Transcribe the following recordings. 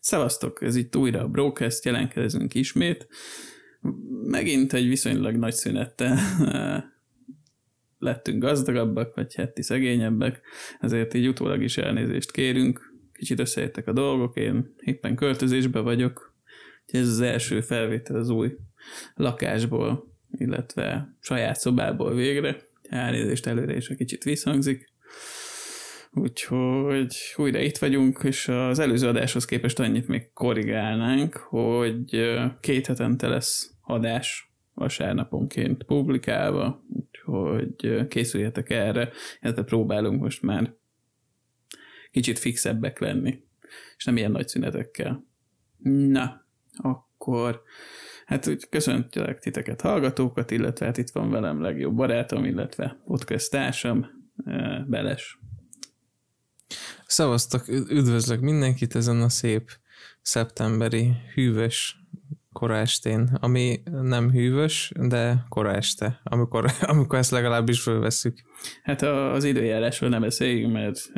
Szevasztok, ez itt újra a Brocast, jelentkezünk ismét. Megint egy viszonylag nagy szünettel lettünk gazdagabbak, vagy heti szegényebbek, ezért így utólag is elnézést kérünk. Kicsit összeértek a dolgok, én éppen költözésbe vagyok, ez az első felvétel az új lakásból, illetve saját szobából végre. Elnézést előre is, egy kicsit visszhangzik. Úgyhogy újra itt vagyunk, és az előző adáshoz képest annyit még korrigálnánk, hogy két hetente lesz adás vasárnaponként publikálva, úgyhogy készüljetek erre, illetve próbálunk most már kicsit fixebbek lenni, és nem ilyen nagy szünetekkel. Na, akkor hát úgy köszöntelek titeket hallgatókat, illetve hát itt van velem legjobb barátom, illetve podcast társam, Beles. Szevasztok, üdvözlök mindenkit ezen a szép szeptemberi hűvös koraestén, ami nem hűvös, de koraeste, amikor, amikor ezt legalábbis fölveszük. Hát az időjárásról nem beszéljünk, mert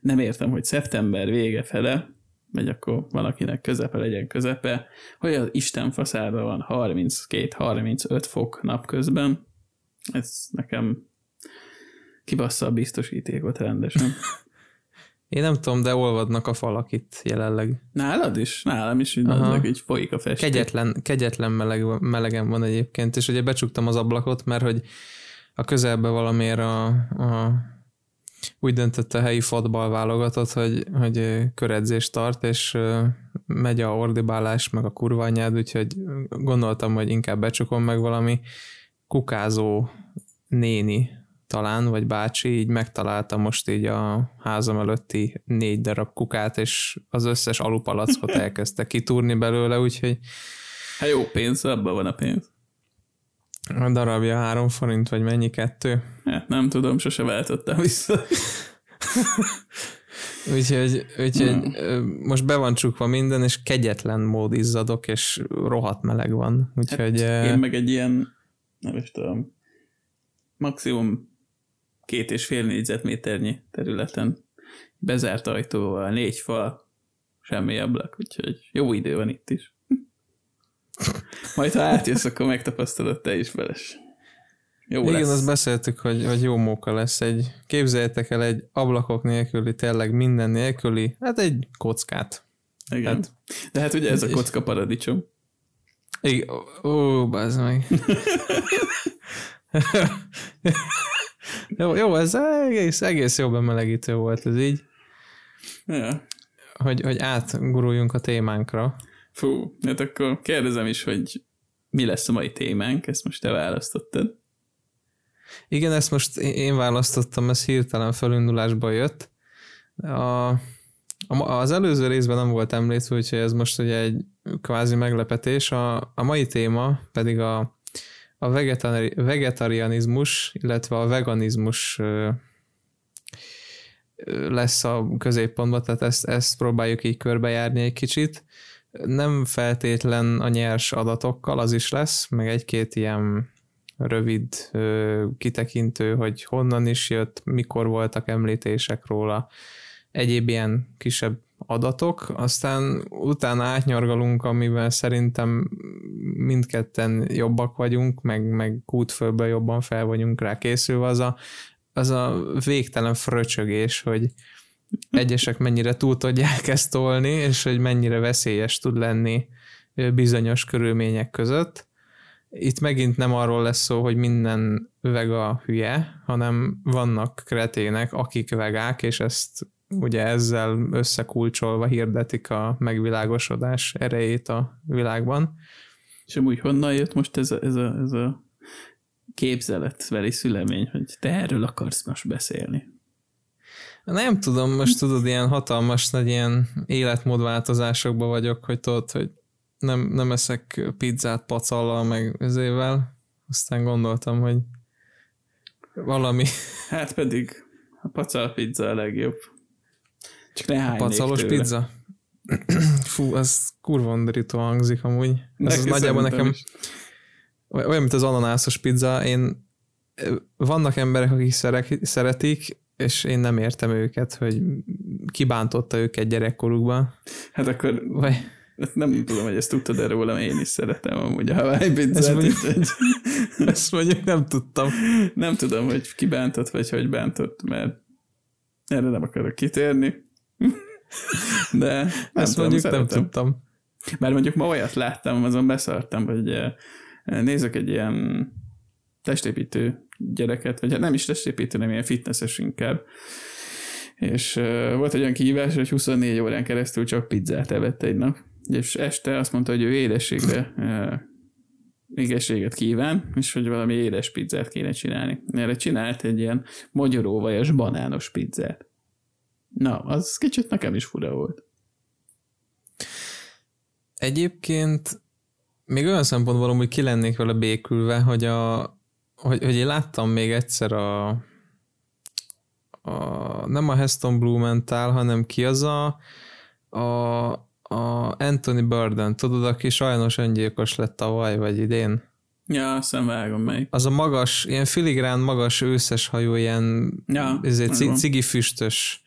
nem értem, hogy szeptember vége fele, vagy akkor valakinek közepe legyen közepe, hogy az Isten faszára van 32-35 fok napközben. Ez nekem kibassza a biztosítékot rendesen. Én nem tudom, de olvadnak a falak itt jelenleg. Nálad is? Nálam is Aha. így folyik a festék. Kegyetlen, kegyetlen meleg, melegen van egyébként, és ugye becsuktam az ablakot, mert hogy a közelben valamiért a, a úgy döntött a helyi fotball válogatott, hogy, hogy köredzést tart, és megy a ordibálás, meg a kurva anyád, úgyhogy gondoltam, hogy inkább becsukom meg valami kukázó néni talán, vagy bácsi így megtalálta most így a házam előtti négy darab kukát, és az összes alupalackot elkezdte kitúrni belőle, úgyhogy... Hát jó pénz, abban van a pénz. A darabja három forint, vagy mennyi kettő? Hát nem tudom, sose váltottam vissza. úgyhogy, úgyhogy hmm. most be van csukva minden, és kegyetlen mód izzadok, és rohadt meleg van. Úgyhogy, hát én meg egy ilyen, nem is tudom, maximum két és fél négyzetméternyi területen bezárt ajtóval, négy fal, semmi ablak, úgyhogy jó idő van itt is. Majd ha átjössz, akkor megtapasztalod te is beles. Jó Igen, lesz. azt beszéltük, hogy, hogy jó móka lesz. Egy, képzeljétek el egy ablakok nélküli, tényleg minden nélküli, hát egy kockát. Igen. Hát, De hát ugye ez a kocka paradicsom. Igen, ó, ó bazd meg. jó, jó, ez egész, egész jó bemelegítő volt ez így. Ja. Hogy, hogy átguruljunk a témánkra. Fú, hát akkor kérdezem is, hogy mi lesz a mai témánk, ezt most te választottad. Igen, ezt most én választottam, ez hirtelen felindulásba jött. A, az előző részben nem volt említve, úgyhogy ez most ugye egy kvázi meglepetés. A, a mai téma pedig a a vegetari, vegetarianizmus, illetve a veganizmus lesz a középpontban, tehát ezt, ezt próbáljuk így körbejárni egy kicsit. Nem feltétlen a nyers adatokkal, az is lesz, meg egy-két ilyen rövid kitekintő, hogy honnan is jött, mikor voltak említések róla, egyéb ilyen kisebb adatok, aztán utána átnyargalunk, amivel szerintem mindketten jobbak vagyunk, meg, meg kútfőből jobban fel vagyunk rá készülve, az a, az a végtelen fröcsögés, hogy egyesek mennyire túl tudják ezt tolni, és hogy mennyire veszélyes tud lenni bizonyos körülmények között. Itt megint nem arról lesz szó, hogy minden vega hülye, hanem vannak kretének, akik vegák, és ezt ugye ezzel összekulcsolva hirdetik a megvilágosodás erejét a világban. És amúgy honnan jött most ez a, ez a, ez a képzeletbeli szülemény, hogy te erről akarsz most beszélni? Nem tudom, most tudod, ilyen hatalmas nagy ilyen életmódváltozásokban vagyok, hogy tudod, hogy nem, nem eszek pizzát pacallal meg ezével, aztán gondoltam, hogy valami... Hát pedig a pacal pizza a legjobb. Csak ne a pacalos tőle. pizza? Fú, az kurva undorító hangzik amúgy. Ez az nagyjából nekem is. olyan, mint az ananászos pizza. Én vannak emberek, akik szeretik, és én nem értem őket, hogy kibántotta őket gyerekkorukban. Hát akkor Vagy nem tudom, hogy ezt tudtad erről rólam, én is szeretem amúgy a Hawaii ezt pizzát. mondjuk, úgyhogy ezt mondjuk nem tudtam. Nem tudom, hogy ki bántott, vagy hogy bántott, mert erre nem akarok kitérni. De nem Ezt tudom, mondjuk nem szeretem. tudtam. Mert mondjuk ma olyat láttam, azon beszartam, hogy eh, nézek egy ilyen testépítő gyereket, vagy hát nem is testépítő, nem ilyen fitnesses inkább. És uh, volt egy olyan kihívás, hogy 24 órán keresztül csak pizzát evett egy nap. És este azt mondta, hogy ő édességre uh, égességet kíván, és hogy valami édes pizzát kéne csinálni. Erre csinált egy ilyen magyaróvajas banános pizzát. Na, az kicsit nekem is fura volt. Egyébként még olyan szempontból amúgy ki lennék vele békülve, hogy, a, hogy, hogy én láttam még egyszer a, a nem a Heston Blumenthal, hanem ki az a, a, a Anthony Burden, tudod, aki sajnos öngyilkos lett tavaly vagy idén? Ja, azt hiszem vágom melyik. Az a magas, ilyen filigrán magas őszes hajú, ilyen Ja, ezért ci- megvan. cigifüstös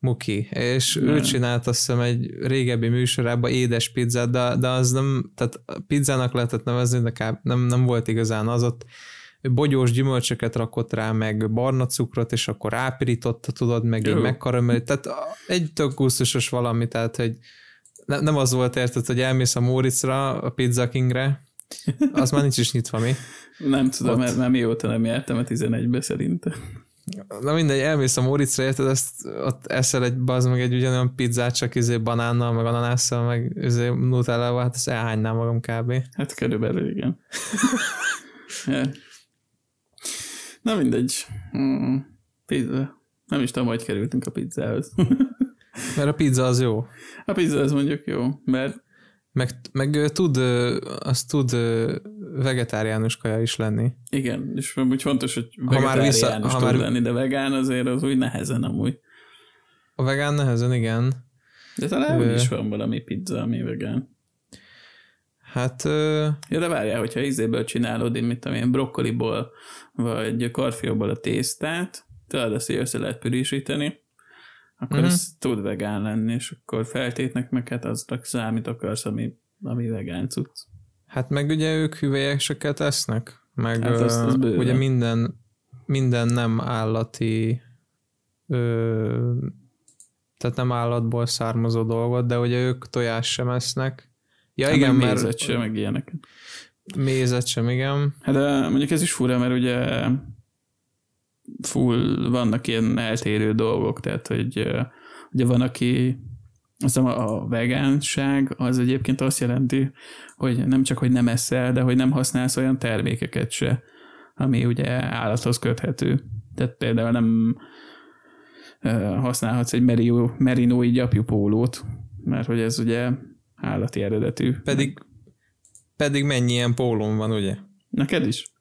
muki, és Ja. ő csinált azt hiszem egy régebbi műsorában édes pizzát, de, de az nem, tehát pizzának lehetett nevezni, de kb. nem, nem volt igazán az ott, bogyós gyümölcsöket rakott rá, meg barna cukrot, és akkor rápirította, tudod, meg így megkaramell, tehát egy tök gusztusos valami, tehát, hogy ne, nem az volt érted, hogy elmész a Móriczra, a Pizza Kingre, az már nincs is nyitva, mi? Nem tudom, Ott. mert már mióta nem jártam a 11-be szerintem. Na mindegy, elmész a Móriczra, érted, ezt ott eszel egy, bazd meg egy ugyanolyan pizzát, csak izé banánnal, meg ananásszal, meg izé nutellával, hát ezt elhánynám magam kb. Hát körülbelül igen. Na mindegy. Mm, pizza. Nem is tudom, hogy kerültünk a pizzához. Mert a pizza az jó. A pizza az mondjuk jó, mert Meg, meg tud, az tud vegetáriánus kaja is lenni. igen, és amúgy fontos, hogy Ha már vissza- ha már- lenni, de vegán azért az úgy nehezen amúgy. A vegán nehezen, igen. De talán Ö. úgy is van valami pizza, ami vegán. Hát ö, Ja, de várjál, hogyha izéből csinálod, én mit tudom én, brokkoliból, vagy karfióból a tésztát, tudod, azt össze lehet pürésíteni, akkor ez tud vegán lenni, és akkor feltétnek meg hát az számít akarsz, ami, ami vegán cucc. Hát meg ugye ők hüvelyeseket esznek, meg Hát az bőven. ugye minden, minden nem állati ö, tehát nem állatból származó dolgot, de ugye ők tojás sem esznek. Ja Hát igen, mert mézet sem, meg ilyeneket. mézet sem, igen. Hát de mondjuk ez is fura, mert ugye full vannak ilyen eltérő dolgok, tehát hogy ugye van, aki azt hiszem a vegánság az egyébként azt jelenti, hogy nem csak, hogy nem eszel, de hogy nem használsz olyan termékeket se, ami ugye állathoz köthető. Tehát például nem használhatsz egy merió, merinói gyapjú pólót, mert hogy ez ugye állati eredetű. Pedig, pedig mennyi ilyen pólón van, ugye? Neked is?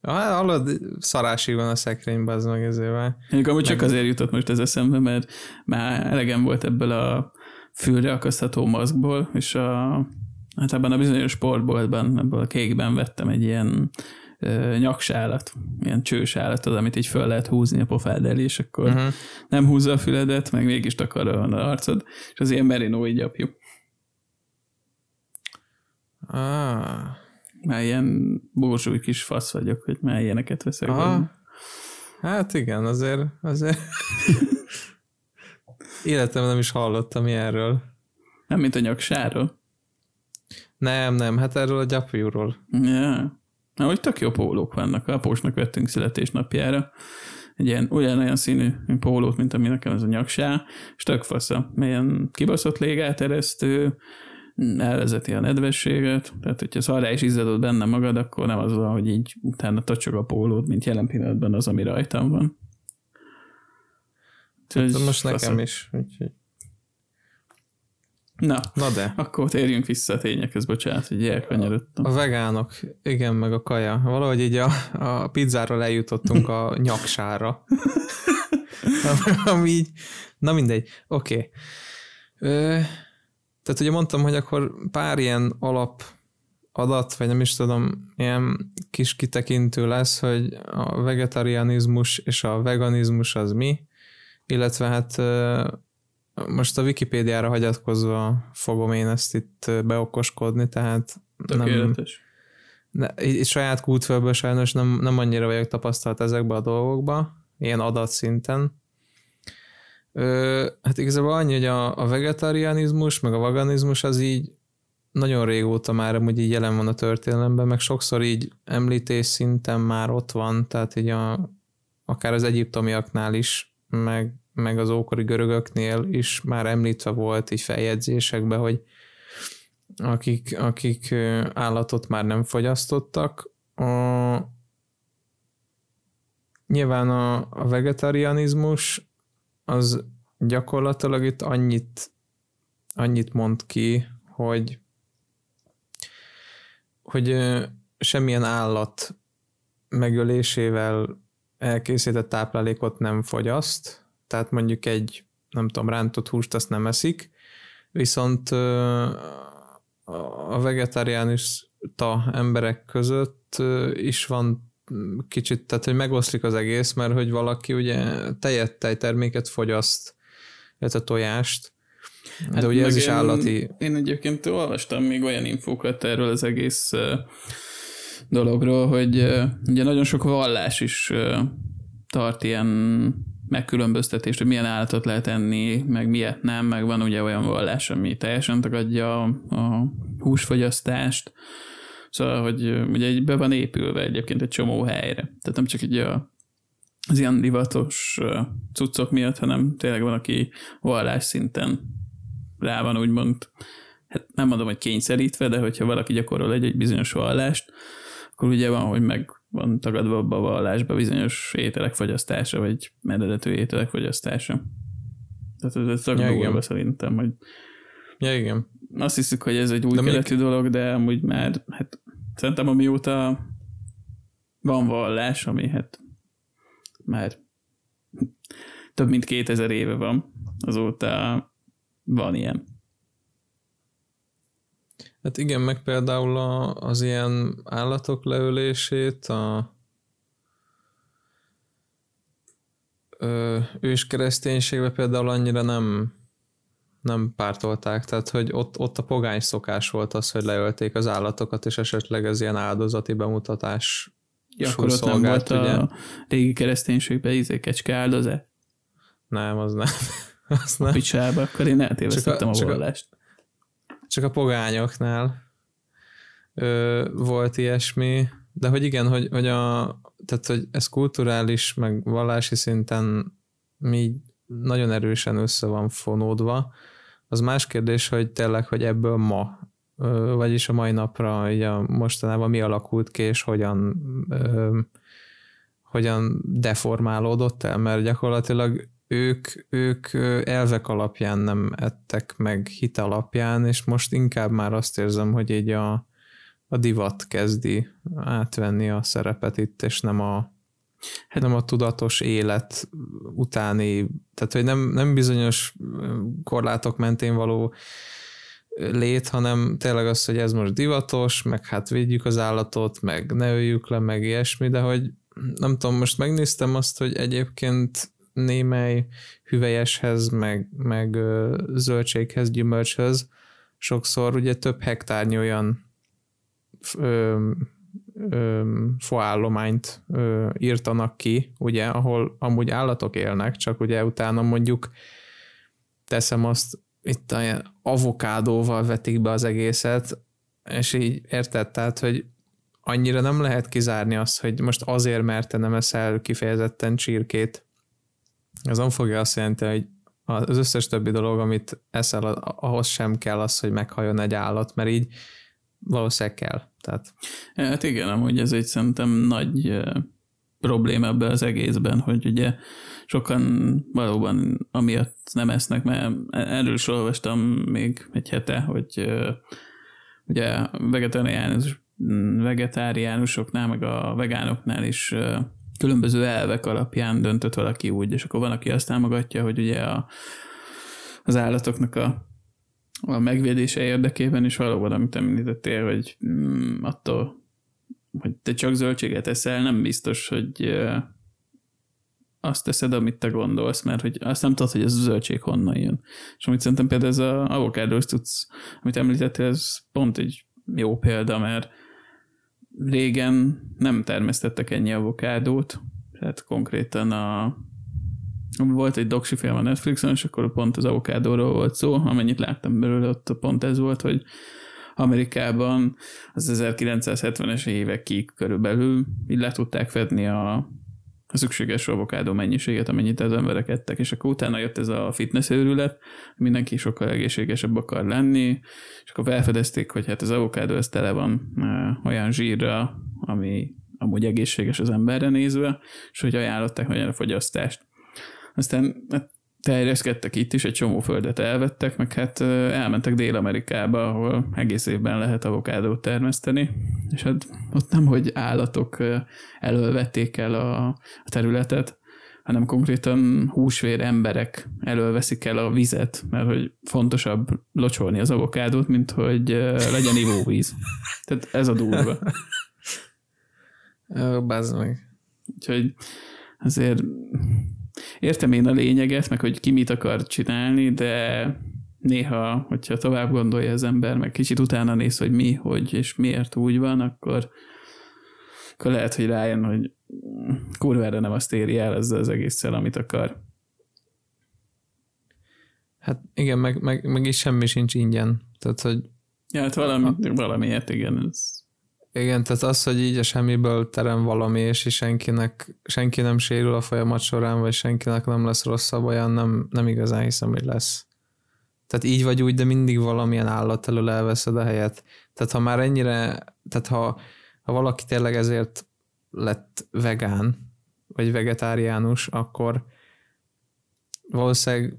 Hát hallod, szarásig van a szekrényben, az meg ezével. Mondjuk amúgy csak Meg- azért jutott most ez eszembe, mert már elegem volt ebből a fülre akasztható maszkból, és a, hát ebben a bizonyos sportboltban, ebből a kékben vettem egy ilyen ö, nyaksálat, ilyen csősálatot, amit így föl lehet húzni a pofád elé, és akkor uh-huh. Nem húzza a füledet, meg mégis takarva van az arcod, és az ilyen merinói gyapjú. Ah, Már ilyen bózsúly kis fasz vagyok, hogy már ilyeneket veszek. aha. Hát igen, azért, azért életemben nem is hallottam ilyenről. Nem, mint a nyaksáról. Nem, nem, hát erről a gyapjúról. Ja. Na, hogy tök jó pólók vannak. Apósnak vettünk születésnapjára. Egy ilyen ugyanolyan színű pólót, mint ami nekem ez a nyaksá, és tök fasza. Ilyen kibaszott légáteresztő, elvezeti a nedvességet, tehát hogyha szarrá is izzadod benne magad, akkor nem az van, hogy így utána tocsog a pólód, mint jelen pillanatban az, ami rajtam van. De most fasza. nekem is. Úgyhogy. Na, Na de, akkor térjünk vissza a tényekhez, bocsánat, hogy elkanyarodtam. a vegánok, igen, meg a kaja. Valahogy így a, a pizzáról eljutottunk a nyaksára. Ami így, na mindegy, oké. Okay. Tehát ugye mondtam, hogy akkor pár ilyen alap adat, vagy nem is tudom, ilyen kis kitekintő lesz, hogy a vegetarianizmus és a veganizmus az mi, illetve hát most a Wikipédiára hagyatkozva fogom én ezt itt beokoskodni, tehát Tökéletes. nem, ne, saját kútfölből sajnos nem, nem annyira vagyok tapasztalt ezekbe a dolgokba, ilyen adatszinten. Ö, hát igazából annyi, hogy a, a vegetarianizmus, meg a veganizmus az így nagyon régóta már amúgy így jelen van a történelemben, meg sokszor így említés szinten már ott van, tehát így a, akár az egyiptomiaknál is, meg, meg az ókori görögöknél is már említve volt így feljegyzésekben, hogy akik, akik állatot már nem fogyasztottak. A, nyilván a, a vegetarianizmus az gyakorlatilag itt annyit, annyit mond ki, hogy hogy semmilyen állat megölésével elkészített táplálékot nem fogyaszt, tehát mondjuk egy, nem tudom, rántott húst azt nem eszik, viszont a vegetáriánista emberek között is van kicsit, tehát hogy megoszlik az egész, mert hogy valaki ugye tejet, tejterméket fogyaszt, illetve tojást, de hát ugye ez is állati. Én, én egyébként olvastam még olyan infókat erről az egész dologról, hogy ugye nagyon sok vallás is tart ilyen megkülönböztetést, hogy milyen állatot lehet enni, meg miért nem, meg van ugye olyan vallás, ami teljesen tagadja a húsfogyasztást, szóval, hogy ugye be van épülve egyébként egy csomó helyre. Tehát nem csak így a, az ilyen divatos cuccok miatt, hanem tényleg van, aki vallás szinten rá van úgymond, hát nem mondom, hogy kényszerítve, de hogyha valaki gyakorol egy, egy bizonyos vallást, akkor ugye van, hogy meg van tagadva abba a vallásba bizonyos ételek fogyasztása, vagy mededető ételek fogyasztása. Tehát ez tök ja, szerintem, hogy ja, igen. azt hiszük, hogy ez egy új de keletű még... dolog, de amúgy már, hát szerintem amióta van vallás, ami hát már több mint 2000 éve van, azóta van ilyen. Hát igen, meg például a, az ilyen állatok leölését, a ö, ős kereszténységbe például annyira nem, nem pártolták, tehát hogy ott, ott a pogány szokás volt az, hogy leölték az állatokat, és esetleg ez ilyen áldozati bemutatás Ja, akkor ott nem volt ugye? a régi kereszténységben izé kecske áldozat? Nem, az nem. Az nem. Picsába, akkor én eltévesztettem a, a vallást. Csak a pogányoknál ö, volt ilyesmi, de hogy igen, hogy, hogy, a, tehát, hogy ez kulturális, meg vallási szinten mi nagyon erősen össze van fonódva. Az más kérdés, hogy tényleg, hogy ebből ma, vagyis a mai napra, így a mostanában mi alakult ki, és hogyan ö, hogyan deformálódott el, mert gyakorlatilag ők, ők elvek alapján nem ettek meg hit alapján, és most inkább már azt érzem, hogy így a, a divat kezdi átvenni a szerepet itt, és nem a, hát nem a tudatos élet utáni, tehát hogy nem, nem bizonyos korlátok mentén való lét, hanem tényleg az, hogy ez most divatos, meg hát védjük az állatot, meg ne öljük le, meg ilyesmi, de hogy nem tudom, most megnéztem azt, hogy egyébként némely hüvelyeshez, meg, meg zöldséghez, gyümölcshöz. Sokszor ugye több hektárnyi olyan ö, ö, foállományt ö, írtanak ki, ugye, ahol amúgy állatok élnek, csak ugye utána mondjuk teszem azt, itt a avokádóval vetik be az egészet, és így érted, tehát, hogy annyira nem lehet kizárni azt, hogy most azért, mert te nem eszel kifejezetten csirkét, ez nem fogja azt jelenti, hogy az összes többi dolog, amit eszel, ahhoz sem kell az, hogy meghajjon egy állat, mert így valószínűleg kell. Tehát... Hát igen, amúgy ez egy szerintem nagy probléma ebben az egészben, hogy ugye sokan valóban amiatt nem esznek, mert erről is olvastam még egy hete, hogy ugye vegetáriánus, vegetáriánusoknál, meg a vegánoknál is különböző elvek alapján döntött valaki úgy, és akkor van, aki azt támogatja, hogy ugye a, az állatoknak a, a megvédése érdekében is valóban, amit említettél, hogy mm, attól, hogy te csak zöldséget eszel, nem biztos, hogy azt teszed, amit te gondolsz, mert hogy azt nem tudod, hogy ez a zöldség honnan jön. És amit szerintem például ez a avokádós tudsz, amit említettél, ez pont egy jó példa, mert régen nem termesztettek ennyi avokádót, tehát konkrétan a volt egy doksi film a Netflixon, és akkor pont az avokádóról volt szó, amennyit láttam belőle, ott pont ez volt, hogy Amerikában az 1970-es évekig körülbelül így le tudták fedni a, a szükséges avokádó mennyiséget, amennyit az emberek ettek, és akkor utána jött ez a fitness őrület, mindenki sokkal egészségesebb akar lenni, és akkor felfedezték, hogy hát az avokádó ez tele van olyan zsírra, ami amúgy egészséges az emberre nézve, és hogy ajánlották nagyon a fogyasztást. Aztán hát terjeszkedtek itt is, egy csomó földet elvettek, meg hát elmentek Dél-Amerikába, ahol egész évben lehet avokádót termeszteni, és hát ott nem, hogy állatok elölvették el a, területet, hanem konkrétan húsvér emberek elölveszik el a vizet, mert hogy fontosabb locsolni az avokádót, mint hogy legyen ivóvíz. Tehát ez a durva. Bazd meg. Úgyhogy azért értem én a lényeget, meg hogy ki mit akar csinálni, de néha, hogyha tovább gondolja az ember, meg kicsit utána néz, hogy mi, hogy és miért úgy van, akkor, akkor lehet, hogy rájön, hogy kurvára nem azt éri el ezzel az egésszel, amit akar. Hát igen, meg, meg, meg is semmi sincs ingyen. Tehát, hogy Ja, hát valami, a... valamiért igen, ez igen, tehát az, hogy így a semmiből terem valami, és senkinek, senki nem sérül a folyamat során, vagy senkinek nem lesz rosszabb, olyan nem, nem igazán hiszem, hogy lesz. Tehát így vagy úgy, de mindig valamilyen állat elől elveszed a helyet. Tehát ha már ennyire, tehát ha, ha valaki tényleg ezért lett vegán, vagy vegetáriánus, akkor valószínűleg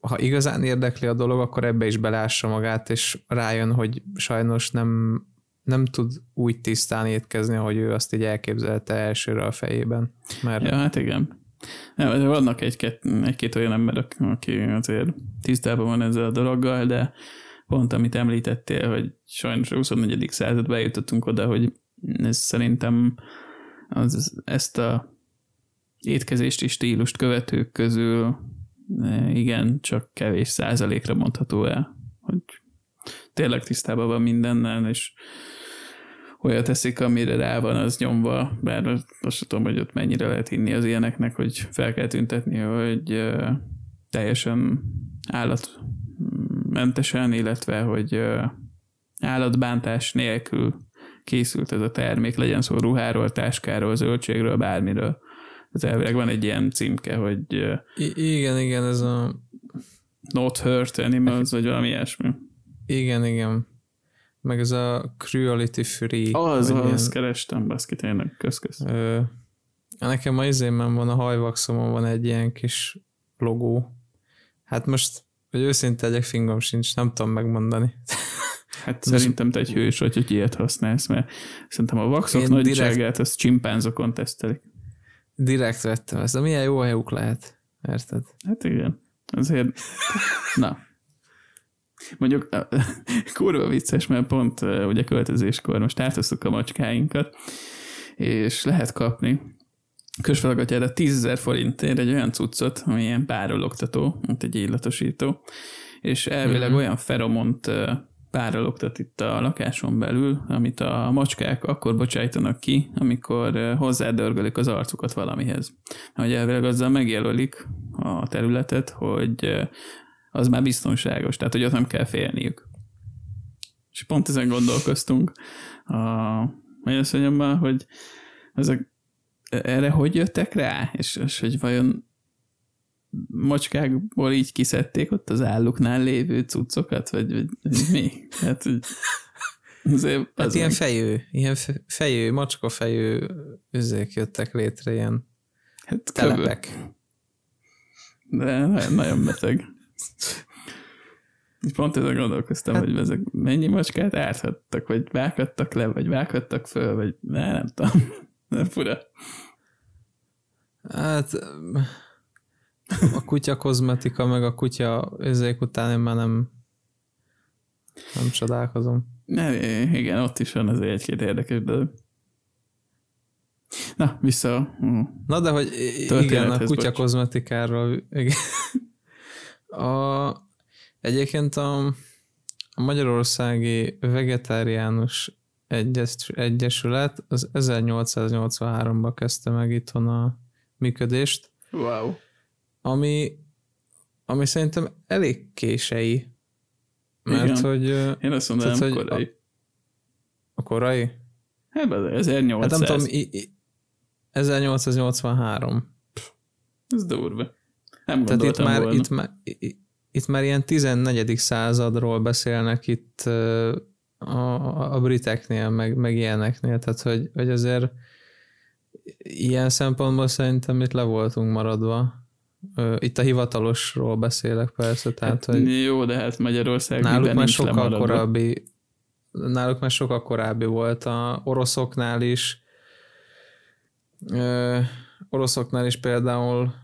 ha igazán érdekli a dolog, akkor ebbe is belássa magát, és rájön, hogy sajnos nem nem tud úgy tisztán étkezni, ahogy ő azt így elképzelte elsőre a fejében. Mert... Ja, hát igen. Ja, vannak egy-két, egy-két olyan ember, aki azért tisztában van ezzel a dologgal, de pont amit említettél, hogy sajnos a 24. században eljutottunk oda, hogy ez szerintem az, ezt a étkezési stílust követők közül e, igen, csak kevés százalékra mondható el, hogy tényleg tisztában van mindennel, és olyat teszik, amire rá van az nyomva, bár azt tudom, hogy ott mennyire lehet hinni az ilyeneknek, hogy fel kell tüntetni, hogy teljesen állatmentesen, illetve hogy állatbántás nélkül készült ez a termék, legyen szó ruháról, táskáról, zöldségről, bármiről. Az elvileg van egy ilyen címke, hogy I- igen, igen, ez a Not Hurt Animals, vagy valami ilyesmi. Igen, igen. Meg ez a Cruelty Free. Az, az, ilyen... kerestem, baszki, tényleg, köszkösz. Ö, nekem a izémben van, a hajvaxomon van egy ilyen kis logó. Hát most, hogy őszinte legyek, fingom sincs, nem tudom megmondani. Hát szerintem te egy hős vagy, hogy ilyet használsz, mert szerintem a vaxok nagyságát direkt... azt csimpánzokon tesztelik. Direkt vettem ezt, de milyen jó hajuk lehet, érted? Hát igen, azért, na, Mondjuk kurva vicces, mert pont ugye költözéskor most átoztuk a macskáinkat, és lehet kapni közfelagatyára 10 000 forintért egy olyan cuccot, ami ilyen párologtató, mint egy illatosító, és elvileg mm-hmm. olyan feromont párologtat itt a lakáson belül, amit a macskák akkor bocsájtanak ki, amikor hozzádörgölik az arcukat valamihez. Hogy elvileg azzal megjelölik a területet, hogy az már biztonságos, tehát hogy ott nem kell félniük. És pont ezen gondolkoztunk a nagyasszonyommal, hogy ezek, erre hogy jöttek rá, és, és hogy vajon macskákból így kiszedték ott az álluknál lévő cuccokat, vagy, vagy, vagy mi? Hát, hogy azért hát ilyen fejő, ilyen fejő, macska fejő üzék jöttek létre, ilyen hát telepek. De nagyon, nagyon beteg. Pont ezen gondolkoztam, hát, hogy ezek mennyi macskát árthattak, vagy vághattak le, vagy vághattak föl, vagy ne, nem tudom. Nem fura. Hát a kutya kozmetika, meg a kutya ezek után én már nem nem csodálkozom. Ne, igen, ott is van azért egy-két érdekes dolog. Na, vissza. Na, de hogy igen, a kutya kozmetikáról. Igen. A, egyébként a, a Magyarországi Vegetáriánus Egyes, Egyesület az 1883-ban kezdte meg itthon a működést. Wow. Ami, ami szerintem elég kései. Mert Igen. hogy... Én azt mondanám, tehát, hogy korai. A, a korai? Hát 1800. Hát nem tudom, i, i, 1883. Ez durva. Nem Tehát itt már, volna. itt, már, itt már ilyen 14. századról beszélnek itt a, a briteknél, meg, meg ilyeneknél, tehát hogy, hogy azért ilyen szempontból szerintem itt le voltunk maradva. Itt a hivatalosról beszélek persze, tehát hát, hogy Jó, de hát Magyarország náluk már sokkal lemaradva. korábbi náluk már sokkal korábbi volt a oroszoknál is. Ö, oroszoknál is például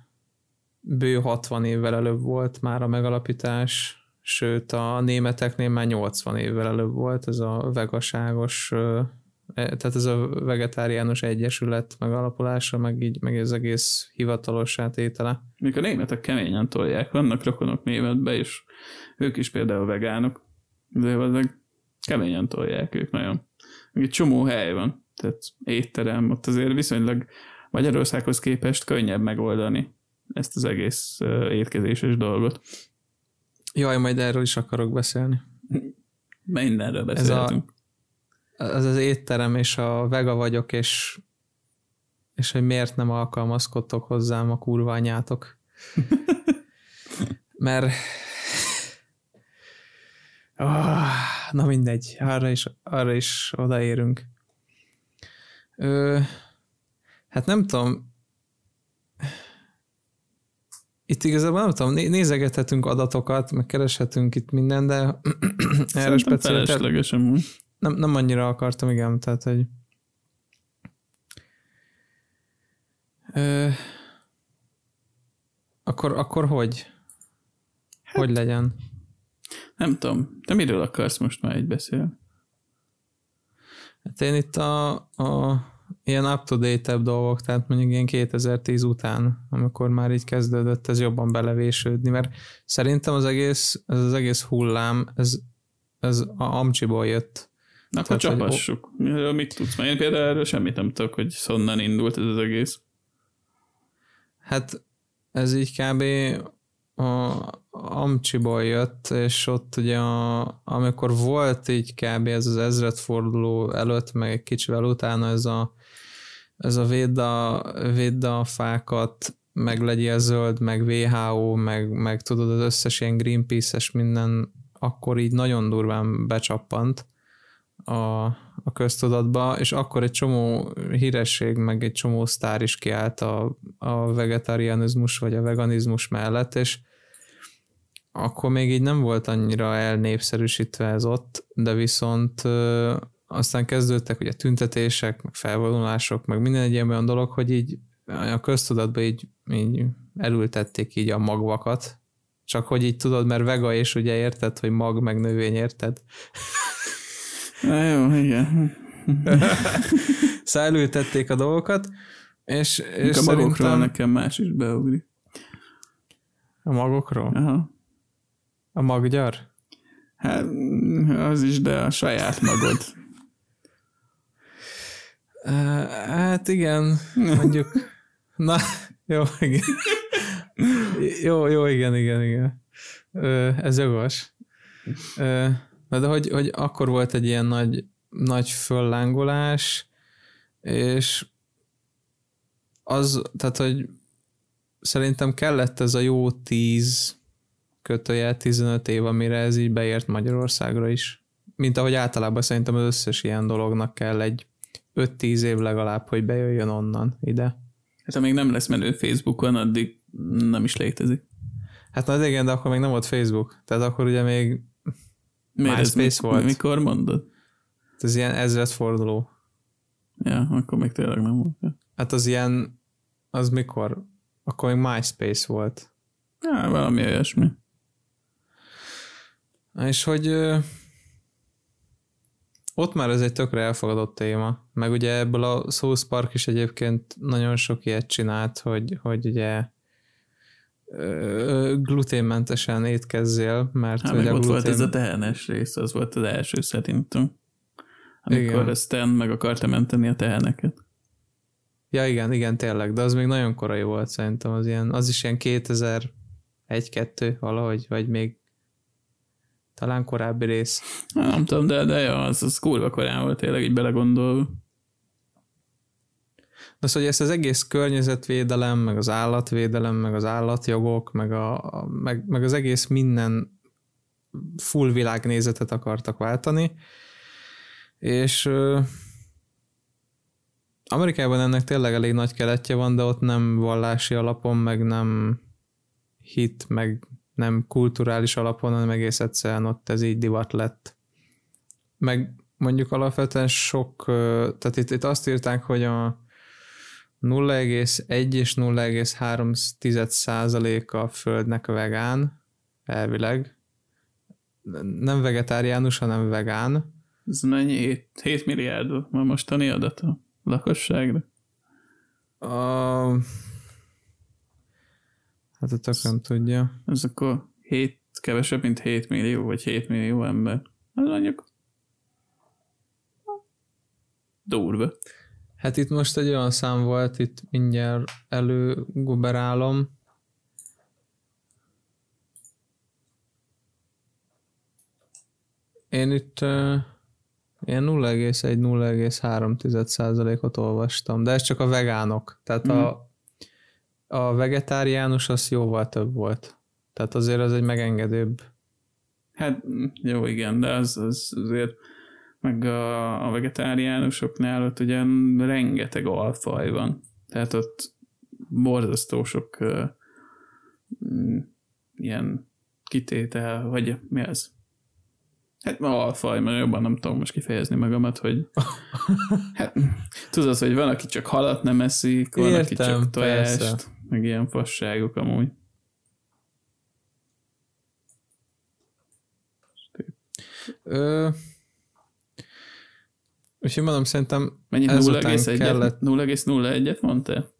bő 60 évvel előbb volt már a megalapítás, sőt a németeknél már 80 évvel előbb volt ez a vegaságos, e, tehát ez a vegetáriánus egyesület megalapulása, meg így, meg ez egész hivatalos átétele. Még a németek keményen tolják, vannak rokonok németbe, és ők is például vegánok, de azok keményen tolják ők nagyon. Még egy csomó hely van, tehát étterem, ott azért viszonylag Magyarországhoz képest könnyebb megoldani ezt az egész étkezéses dolgot. Jaj, majd erről is akarok beszélni. Mindenről beszélhetünk. Ez, a, ez az étterem és a vega vagyok, és, és hogy miért nem alkalmazkodtok hozzám a kurva anyátok. Mert oh, na mindegy, arra is, arra is odaérünk. Ö, hát nem tudom, itt igazából nem tudom, nézegethetünk adatokat, meg kereshetünk itt minden, de erre speciális. Nem, nem annyira akartam, igen, tehát, hogy Ö, akkor, akkor hogy? Hát, hogy legyen? Nem tudom. Te miről akarsz most már egy beszél? Hát én itt a, a ilyen up-to-date dolgok, tehát mondjuk ilyen 2010 után, amikor már így kezdődött ez jobban belevésődni, mert szerintem az egész, ez az egész hullám, ez, ez a Amcsiból jött. Na akkor tehát, csapassuk. Hogy... Mit tudsz? Mert én például erről semmit nem tudok, hogy honnan indult ez az egész. Hát ez így kb. a Amcsiból jött, és ott ugye a, amikor volt így kb. ez az ezredforduló előtt, meg egy kicsivel utána ez a ez a védd a, védd a fákat, meg legyél zöld, meg WHO, meg, meg tudod az összes ilyen Greenpeace-es minden, akkor így nagyon durván becsappant a, a köztudatba, és akkor egy csomó híresség, meg egy csomó sztár is kiállt a, a vegetarianizmus vagy a veganizmus mellett, és akkor még így nem volt annyira elnépszerűsítve ez ott, de viszont aztán kezdődtek ugye tüntetések, meg felvonulások, meg minden egy ilyen olyan dolog, hogy így a köztudatban így, így elültették így a magvakat, csak hogy így tudod, mert vega és ugye érted, hogy mag meg növény, érted? Na jó, igen. szóval elültették a dolgokat, és, és a magokról nekem más is beugrik. A magokról? Aha. A maggyar? Hát az is, de a saját magod. Hát igen, mondjuk. Na, jó, igen. Jó, jó, igen, igen, igen. Ez jogos. De hogy, hogy akkor volt egy ilyen nagy, nagy föllángolás, és az, tehát, hogy szerintem kellett ez a jó tíz kötője 15 év, amire ez így beért Magyarországra is. Mint ahogy általában szerintem az összes ilyen dolognak kell egy 5-10 év legalább, hogy bejöjjön onnan ide. Hát ha még nem lesz menő Facebookon, addig nem is létezik. Hát na igen, de akkor még nem volt Facebook. Tehát akkor ugye még Miért MySpace ez volt. Mikor mondod? Ez ilyen ezret forduló. Ja, akkor még tényleg nem volt. Hát az ilyen, az mikor? Akkor még MySpace volt. Ja, valami olyasmi. És hogy ott már ez egy tökre elfogadott téma, meg ugye ebből a South Park is egyébként nagyon sok ilyet csinált, hogy, hogy ugye gluténmentesen étkezzél, mert hát, ugye ott glutén... volt ez a tehenes rész, az volt az első szerintem. Amikor Igen. Stan meg akarta menteni a teheneket. Ja, igen, igen, tényleg, de az még nagyon korai volt szerintem, az, ilyen, az is ilyen 2001-2 valahogy, vagy még talán korábbi rész. Nem tudom, de, de ja, az, az kurva korán volt tényleg így belegondolva. De szóval ezt az egész környezetvédelem, meg az állatvédelem, meg az állatjogok, meg, a, meg, meg az egész minden full világnézetet akartak váltani, és Amerikában ennek tényleg elég nagy keletje van, de ott nem vallási alapon, meg nem hit, meg nem kulturális alapon, hanem egész egyszerűen ott ez így divat lett. Meg mondjuk alapvetően sok, tehát itt, itt azt írták, hogy a 0,1 és 0,3 százaléka a földnek vegán, elvileg. Nem vegetáriánus, hanem vegán. Ez mennyi? 7, 7 milliárd a mostani adat a lakosságra? A... Hát a tök nem tudja. Ez akkor 7, kevesebb, mint 7 millió, vagy 7 millió ember. Az mondjuk durva. Hát itt most egy olyan szám volt, itt mindjárt előguberálom. Én itt uh, ilyen 0,1-0,3 százalékot olvastam, de ez csak a vegánok. Tehát mm. a, mhm. A vegetáriánus az jóval több volt. Tehát azért az egy megengedőbb. Hát jó, igen, de az, az azért meg a, a vegetáriánusoknál ott ugye rengeteg alfaj van. Tehát ott borzasztó sok uh, ilyen kitétel, vagy mi az? Hát ma alfaj, mert jobban nem tudom most kifejezni magamat, hogy hát, tudod, hogy van, aki csak halat nem eszik, van, Értem, aki csak tojást, persze. Meg ilyen fasságok amúgy. Ö, Úgyhogy mondom, szerintem Mennyi 0,1-et kellett... 0,01-et mondtál?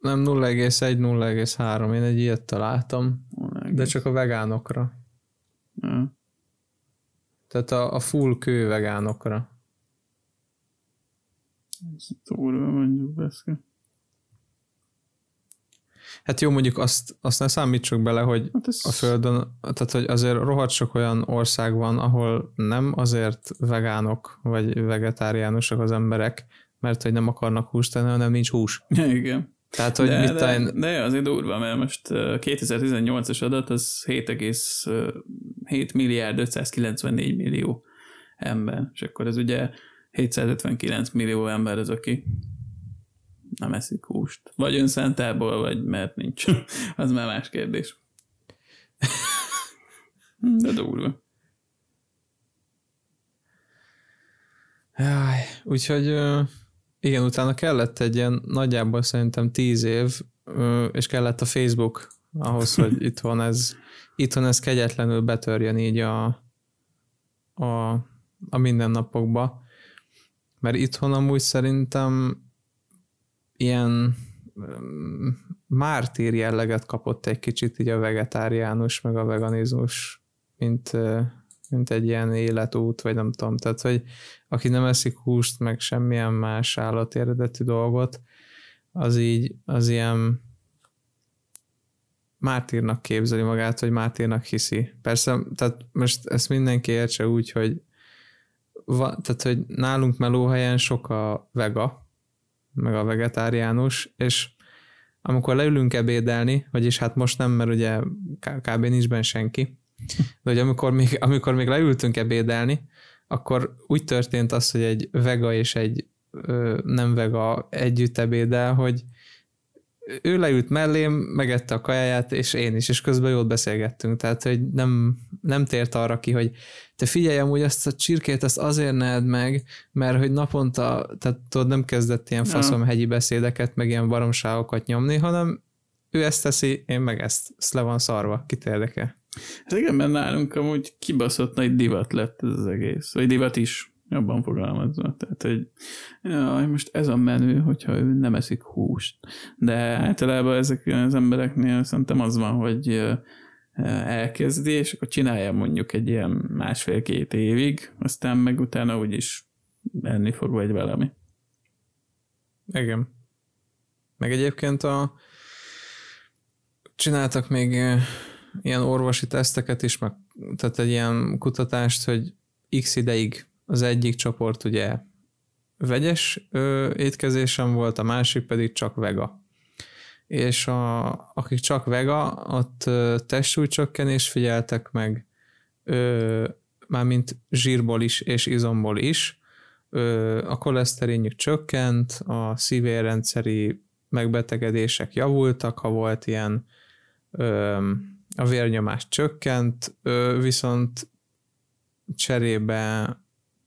Nem, 0,1, 0,3. Én egy ilyet találtam, 0, de csak a vegánokra. Ja. Tehát a, a full kő vegánokra. Ez túlva mondjuk beszél. Hát jó, mondjuk azt, azt ne számítsuk bele, hogy hát ez... a Földön, tehát hogy azért rohadt sok olyan ország van, ahol nem azért vegánok vagy vegetáriánusok az emberek, mert hogy nem akarnak húst tenni, hanem nincs hús. Igen. Tehát, hogy de, mit de, én... de azért durva, mert most 2018-as adat az 7,7 milliárd 594 millió ember, és akkor ez ugye 759 millió ember az, aki nem eszik húst. Vagy önszentából, vagy mert nincs. Az már más kérdés. De durva. Jaj, úgyhogy igen, utána kellett egy ilyen nagyjából szerintem tíz év, és kellett a Facebook ahhoz, hogy itthon ez, itthon ez kegyetlenül betörjön így a, a, a mindennapokba. Mert itthon amúgy szerintem ilyen mm, mártír jelleget kapott egy kicsit így a vegetáriánus, meg a veganizmus, mint, mint egy ilyen életút, vagy nem tudom, tehát, hogy aki nem eszik húst, meg semmilyen más állati eredetű dolgot, az így, az ilyen mártírnak képzeli magát, vagy mártírnak hiszi. Persze, tehát most ezt mindenki értse úgy, hogy va, tehát, hogy nálunk melóhelyen sok a vega, meg a vegetáriánus, és amikor leülünk ebédelni, vagyis hát most nem, mert ugye kb. nincs benne senki, de hogy amikor még, amikor még leültünk ebédelni, akkor úgy történt az, hogy egy vega és egy ö, nem vega együtt ebédel, hogy ő leült mellém, megette a kajáját, és én is, és közben jót beszélgettünk, tehát hogy nem, nem tért arra ki, hogy te figyelj amúgy azt a csirkét, azt azért ne meg, mert hogy naponta, tehát tudod, nem kezdett ilyen faszom hegyi beszédeket, meg ilyen baromságokat nyomni, hanem ő ezt teszi, én meg ezt. Ezt le van szarva, kit érdekel. Hát igen, mert nálunk amúgy kibaszott nagy divat lett ez az egész. Vagy divat is. Jobban fogalmazva. Tehát, hogy jaj, most ez a menü, hogyha ő nem eszik húst. De általában ezek az embereknél szerintem az van, hogy elkezdi, és akkor csinálja mondjuk egy ilyen másfél-két évig, aztán meg utána úgyis enni fog vagy valami. Igen. Meg egyébként a csináltak még ilyen orvosi teszteket is, meg, tehát egy ilyen kutatást, hogy x ideig az egyik csoport ugye vegyes ö, étkezésem volt, a másik pedig csak vega. És a, akik csak vega, ott testsúlycsökkenés figyeltek meg, ö, mármint zsírból is és izomból is, ö, a koleszterinjük csökkent, a szívérrendszeri megbetegedések javultak, ha volt ilyen ö, a vérnyomás csökkent, ö, viszont cserébe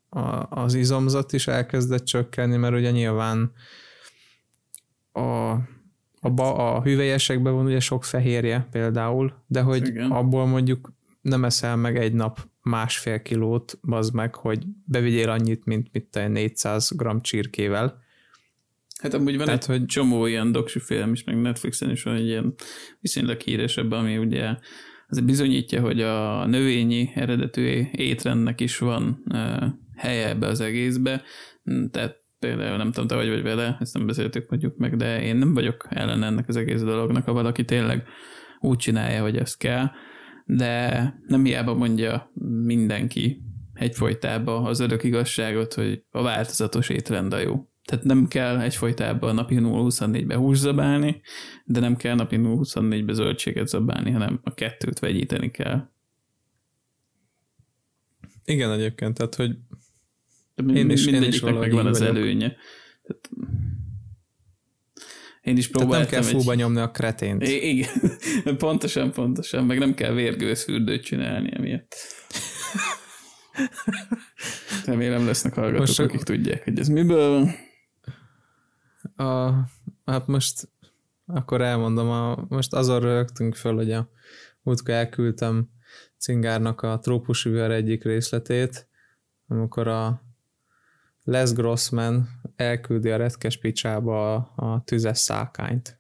a, az izomzat is elkezdett csökkenni, mert ugye nyilván a, a, ba, a hüvelyesekben van ugye sok fehérje például, de hogy Igen. abból mondjuk nem eszel meg egy nap másfél kilót, bazd meg, hogy bevigyél annyit, mint mit te 400 g csirkével. Hát amúgy van Tehát, egy hogy... csomó ilyen doksi film is, meg Netflixen is van egy ilyen viszonylag híresebb, ami ugye az bizonyítja, hogy a növényi eredetű étrendnek is van helye ebbe az egészbe, tehát például nem tudom, te vagy vagy vele, ezt nem beszéltük mondjuk meg, de én nem vagyok ellen ennek az egész dolognak, ha valaki tényleg úgy csinálja, hogy ez kell, de nem hiába mondja mindenki egyfolytában az örök igazságot, hogy a változatos étrend a jó. Tehát nem kell egyfolytában napi 0-24-be hús zabálni, de nem kell napi 0-24-be zöldséget zabálni, hanem a kettőt vegyíteni kell. Igen, egyébként, tehát, hogy én is, én is megvan az vagyok. előnye. Tehát, én is próbáltam. Tehát nem kell fúba egy... nyomni a kretént. I- igen, pontosan, pontosan, meg nem kell vérgőzfürdőt csinálni emiatt. Remélem lesznek hallgatók, most akik tudják, hogy ez miből van. A, hát most akkor elmondom, a, most azon rögtünk föl, hogy a múltkor elküldtem Cingárnak a trópus egyik részletét, amikor a Les Grossman elküldi a retkes picsába a, a tüzes szákányt.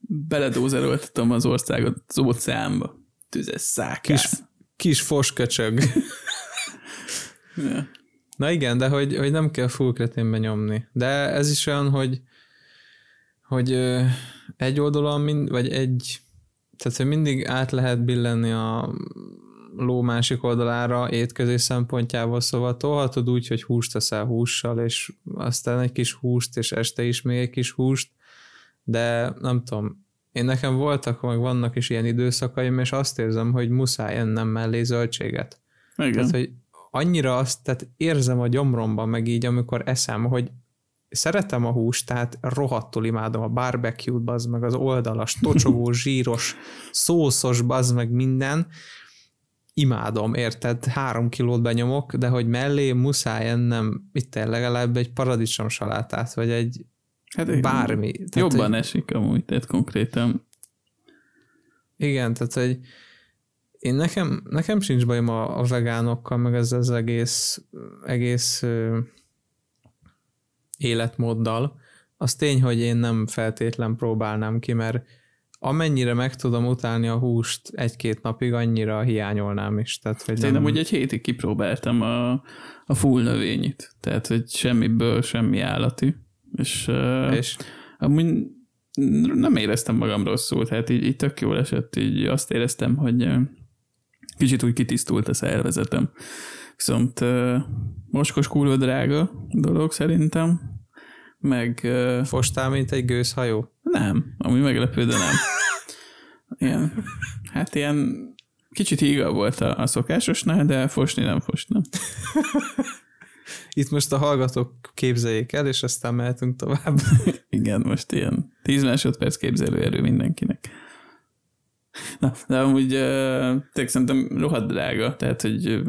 Beledózeroltatom az országot az óceánba. Tüzes szákány. Kis, kis fosköcsög. ja. Na igen, de hogy, hogy nem kell full kreténbe nyomni. De ez is olyan, hogy hogy egy oldalon, mind, vagy egy, tehát hogy mindig át lehet billenni a ló másik oldalára étkezés szempontjából, szóval tolhatod úgy, hogy húst teszel hússal, és aztán egy kis húst, és este is még egy kis húst, de nem tudom, én nekem voltak, meg vannak is ilyen időszakaim, és azt érzem, hogy muszáj ennem mellé zöldséget. Igen. Tehát, hogy annyira azt, tehát érzem a gyomromban, meg így, amikor eszem, hogy szeretem a húst, tehát rohadtul imádom a barbecue-t, bazd meg az oldalas, tocsogó, zsíros, szószos, bazd meg minden, imádom, érted? Három kilót benyomok, de hogy mellé muszáj ennem, itt legalább egy paradicsom salátát, vagy egy hát bármi. Tehát, jobban hogy, esik amúgy, tehát konkrétan. Igen, tehát hogy én nekem, nekem sincs bajom a, a vegánokkal, meg ez az egész, egész ö, életmóddal. Az tény, hogy én nem feltétlen próbálnám ki, mert amennyire meg tudom utálni a húst egy-két napig, annyira hiányolnám is. Tehát, hogy nem... Én úgy egy hétig kipróbáltam a, a full növényit, tehát hogy semmiből semmi állati, és, és? amúgy nem éreztem magam rosszul, tehát így, így tök jól esett, így azt éreztem, hogy kicsit úgy kitisztult a szervezetem. Viszont moskos kurva drága dolog szerintem, meg... Fostál, mint egy gőzhajó? Nem, ami meglepő, de nem. Ilyen, hát ilyen kicsit híga volt a, a szokásosnál, de fosni nem fosna. Itt most a hallgatók képzeljék el, és aztán mehetünk tovább. Igen, most ilyen 10 másodperc képzelőerő mindenkinek. Na, de amúgy tényleg szerintem rohadt drága, tehát, hogy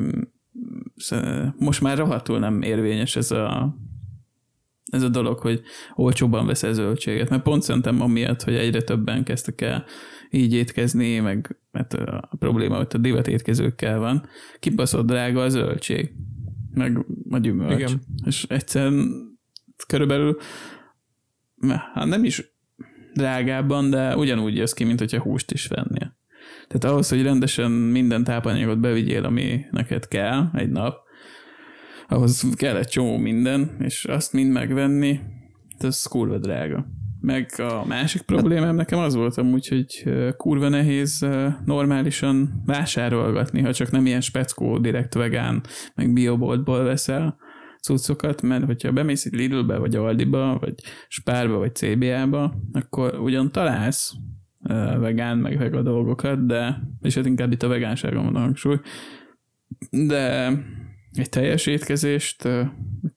most már rohadtul nem érvényes ez a ez a dolog, hogy olcsóban veszel zöldséget, mert pont szerintem amiatt, hogy egyre többen kezdtek el így étkezni, meg mert a probléma, hogy a divat étkezőkkel van, kibaszott drága a zöldség. Meg a gyümölcs. Igen. És egyszerűen körülbelül, hát nem is drágábban, de ugyanúgy jössz ki, mint hogyha húst is vennél. Tehát ahhoz, hogy rendesen minden tápanyagot bevigyél, ami neked kell egy nap, ahhoz kell egy csomó minden, és azt mind megvenni, ez kurva drága. Meg a másik problémám nekem az volt amúgy, hogy kurva nehéz normálisan vásárolgatni, ha csak nem ilyen speckó, direkt vegán, meg bioboltból veszel cuccokat, mert hogyha bemész itt Lidlbe, vagy Aldiba, vagy Spárba, vagy CBA-ba, akkor ugyan találsz vegán, meg vega dolgokat, de, és hát inkább itt a vegánságon van a hangsúly, de egy teljes étkezést,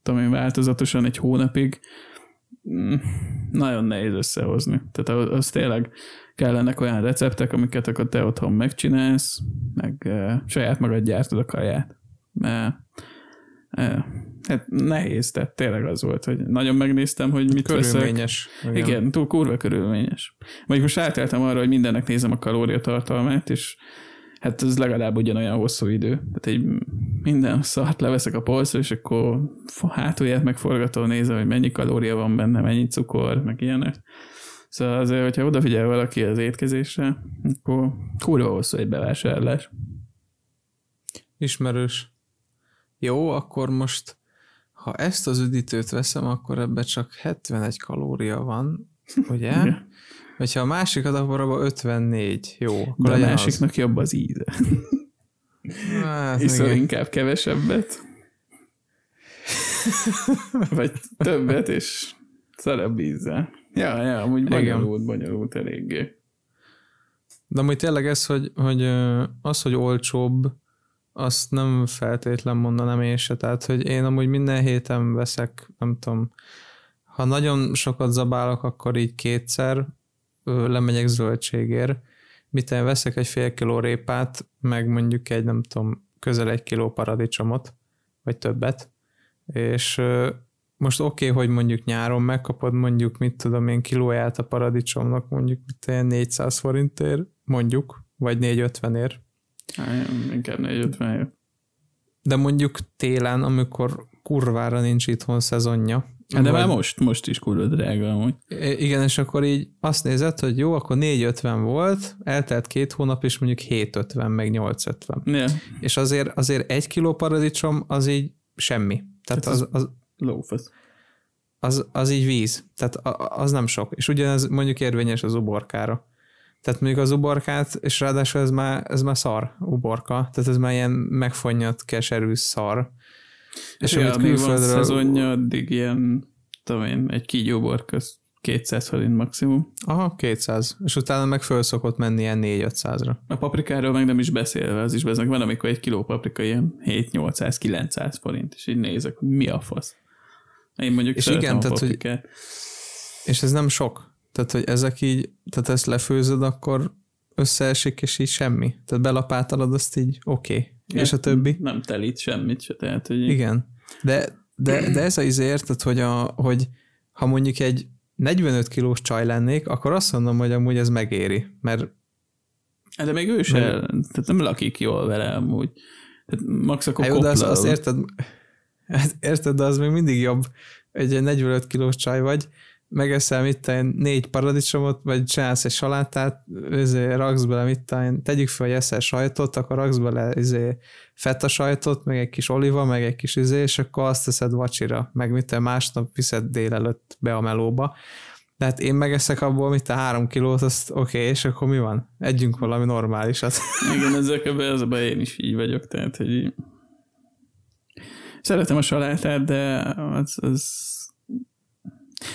tudom én, változatosan egy hónapig mm, nagyon nehéz összehozni. Tehát az, az tényleg kellenek olyan receptek, amiket akkor te otthon megcsinálsz, meg saját magad gyártod a kaját. Mert hát nehéz, tehát tényleg az volt, hogy nagyon megnéztem, hogy mit körülményes. veszek. Igen. igen, túl kurva körülményes. Vagy most áteltem arra, hogy mindennek nézem a kalóriatartalmát, és hát ez legalább ugyanolyan hosszú idő. Tehát egy minden szart leveszek a polcra, és akkor hátulját megforgató nézem, hogy mennyi kalória van benne, mennyi cukor, meg ilyenek. Szóval azért, hogyha odafigyel valaki az étkezésre, akkor kurva hosszú egy bevásárlás. Ismerős. Jó, akkor most ha ezt az üdítőt veszem, akkor ebbe csak 71 kalória van, ugye? Hogyha a másik akkor abban 54. Jó. Akkor De a másiknak az. jobb az íze. Hát, Iszol igen. inkább kevesebbet. Vagy többet, és szarabb ízzel. Ja, ja, amúgy bonyolult, bonyolult eléggé. De amúgy tényleg ez, hogy, hogy az, hogy olcsóbb, azt nem feltétlen mondanám én se. Tehát, hogy én amúgy minden héten veszek, nem tudom, ha nagyon sokat zabálok, akkor így kétszer lemegyek zöldségért. Mit én veszek egy fél kiló répát, meg mondjuk egy, nem tudom, közel egy kiló paradicsomot, vagy többet, és most oké, okay, hogy mondjuk nyáron megkapod mondjuk, mit tudom én, kilóját a paradicsomnak, mondjuk mit 400 forintért, mondjuk, vagy 450 ér, Hát, inkább 450 De mondjuk télen, amikor kurvára nincs itthon szezonja. Hát de vagy... már most, most is kurva drága amúgy. Igen, és akkor így azt nézed, hogy jó, akkor 450 volt, eltelt két hónap, és mondjuk 750, meg 850. Yeah. És azért, azért egy kiló paradicsom az így semmi. Tehát az, az, az, az, az így víz. Tehát az nem sok. És ugyanez mondjuk érvényes az uborkára. Tehát még az uborkát, és ráadásul ez már, ez már szar uborka, tehát ez már ilyen megfonnyat, keserű szar. És ja, amit külföldről... van szezonja, addig ilyen, tudom én, egy kígyó uborka, 200 forint maximum. Aha, 200. És utána meg föl szokott menni ilyen 4-500-ra. A paprikáról meg nem is beszélve, az is bezeg. Van, amikor egy kiló paprika ilyen 7-800-900 forint, és így nézek, hogy mi a fasz. Én mondjuk és igen, tehát, hogy, és ez nem sok. Tehát, hogy ezek így, tehát ezt lefőzöd, akkor összeesik, és így semmi. Tehát belapátalod, azt így oké. Okay. És a többi? Nem telít semmit se, tehát, hogy... Igen. De, de, de ez az izé, érted, hogy, a, hogy ha mondjuk egy 45 kilós csaj lennék, akkor azt mondom, hogy amúgy ez megéri, mert de még ő sem, tehát nem lakik jól vele amúgy. Tehát max akkor hát de azt, azt érted, hát érted, de az még mindig jobb, egy 45 kilós csaj vagy, megeszel mit tenni, négy paradicsomot, vagy csinálsz egy salátát, izé, raksz bele mit tenni, tegyük fel, hogy eszel sajtot, akkor raksz bele izé, feta sajtot, meg egy kis oliva, meg egy kis izé, és akkor azt teszed vacsira, meg mit tenni, másnap viszed délelőtt be a melóba. De hát én megeszek abból, mit a három kilót, azt oké, okay, és akkor mi van? Együnk valami normálisat. Igen, ezekben az a én is így vagyok, tehát, hogy szeretem a salátát, de az, az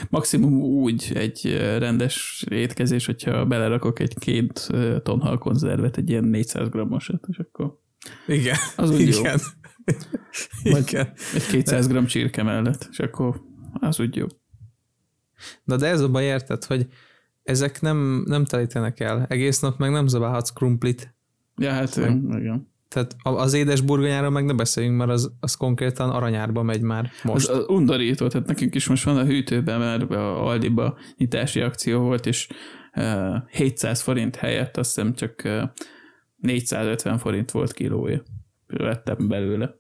Maximum úgy egy rendes étkezés, hogyha belerakok egy két tonhal konzervet, egy ilyen 400 grammosat, és akkor igen. Az úgy igen. jó. igen. Egy 200 gram csirke mellett, és akkor az úgy jó. Na de ez a baj, érted, hogy ezek nem, nem telítenek el. Egész nap meg nem zabálhatsz krumplit. Ja, hát igen. Tehát az édes burgonyáról meg ne beszéljünk, mert az, az konkrétan aranyárba megy már most. Az, az undorító, tehát nekünk is most van a hűtőben, mert a Aldiba nyitási akció volt, és uh, 700 forint helyett azt hiszem csak uh, 450 forint volt kilója. Vettem belőle.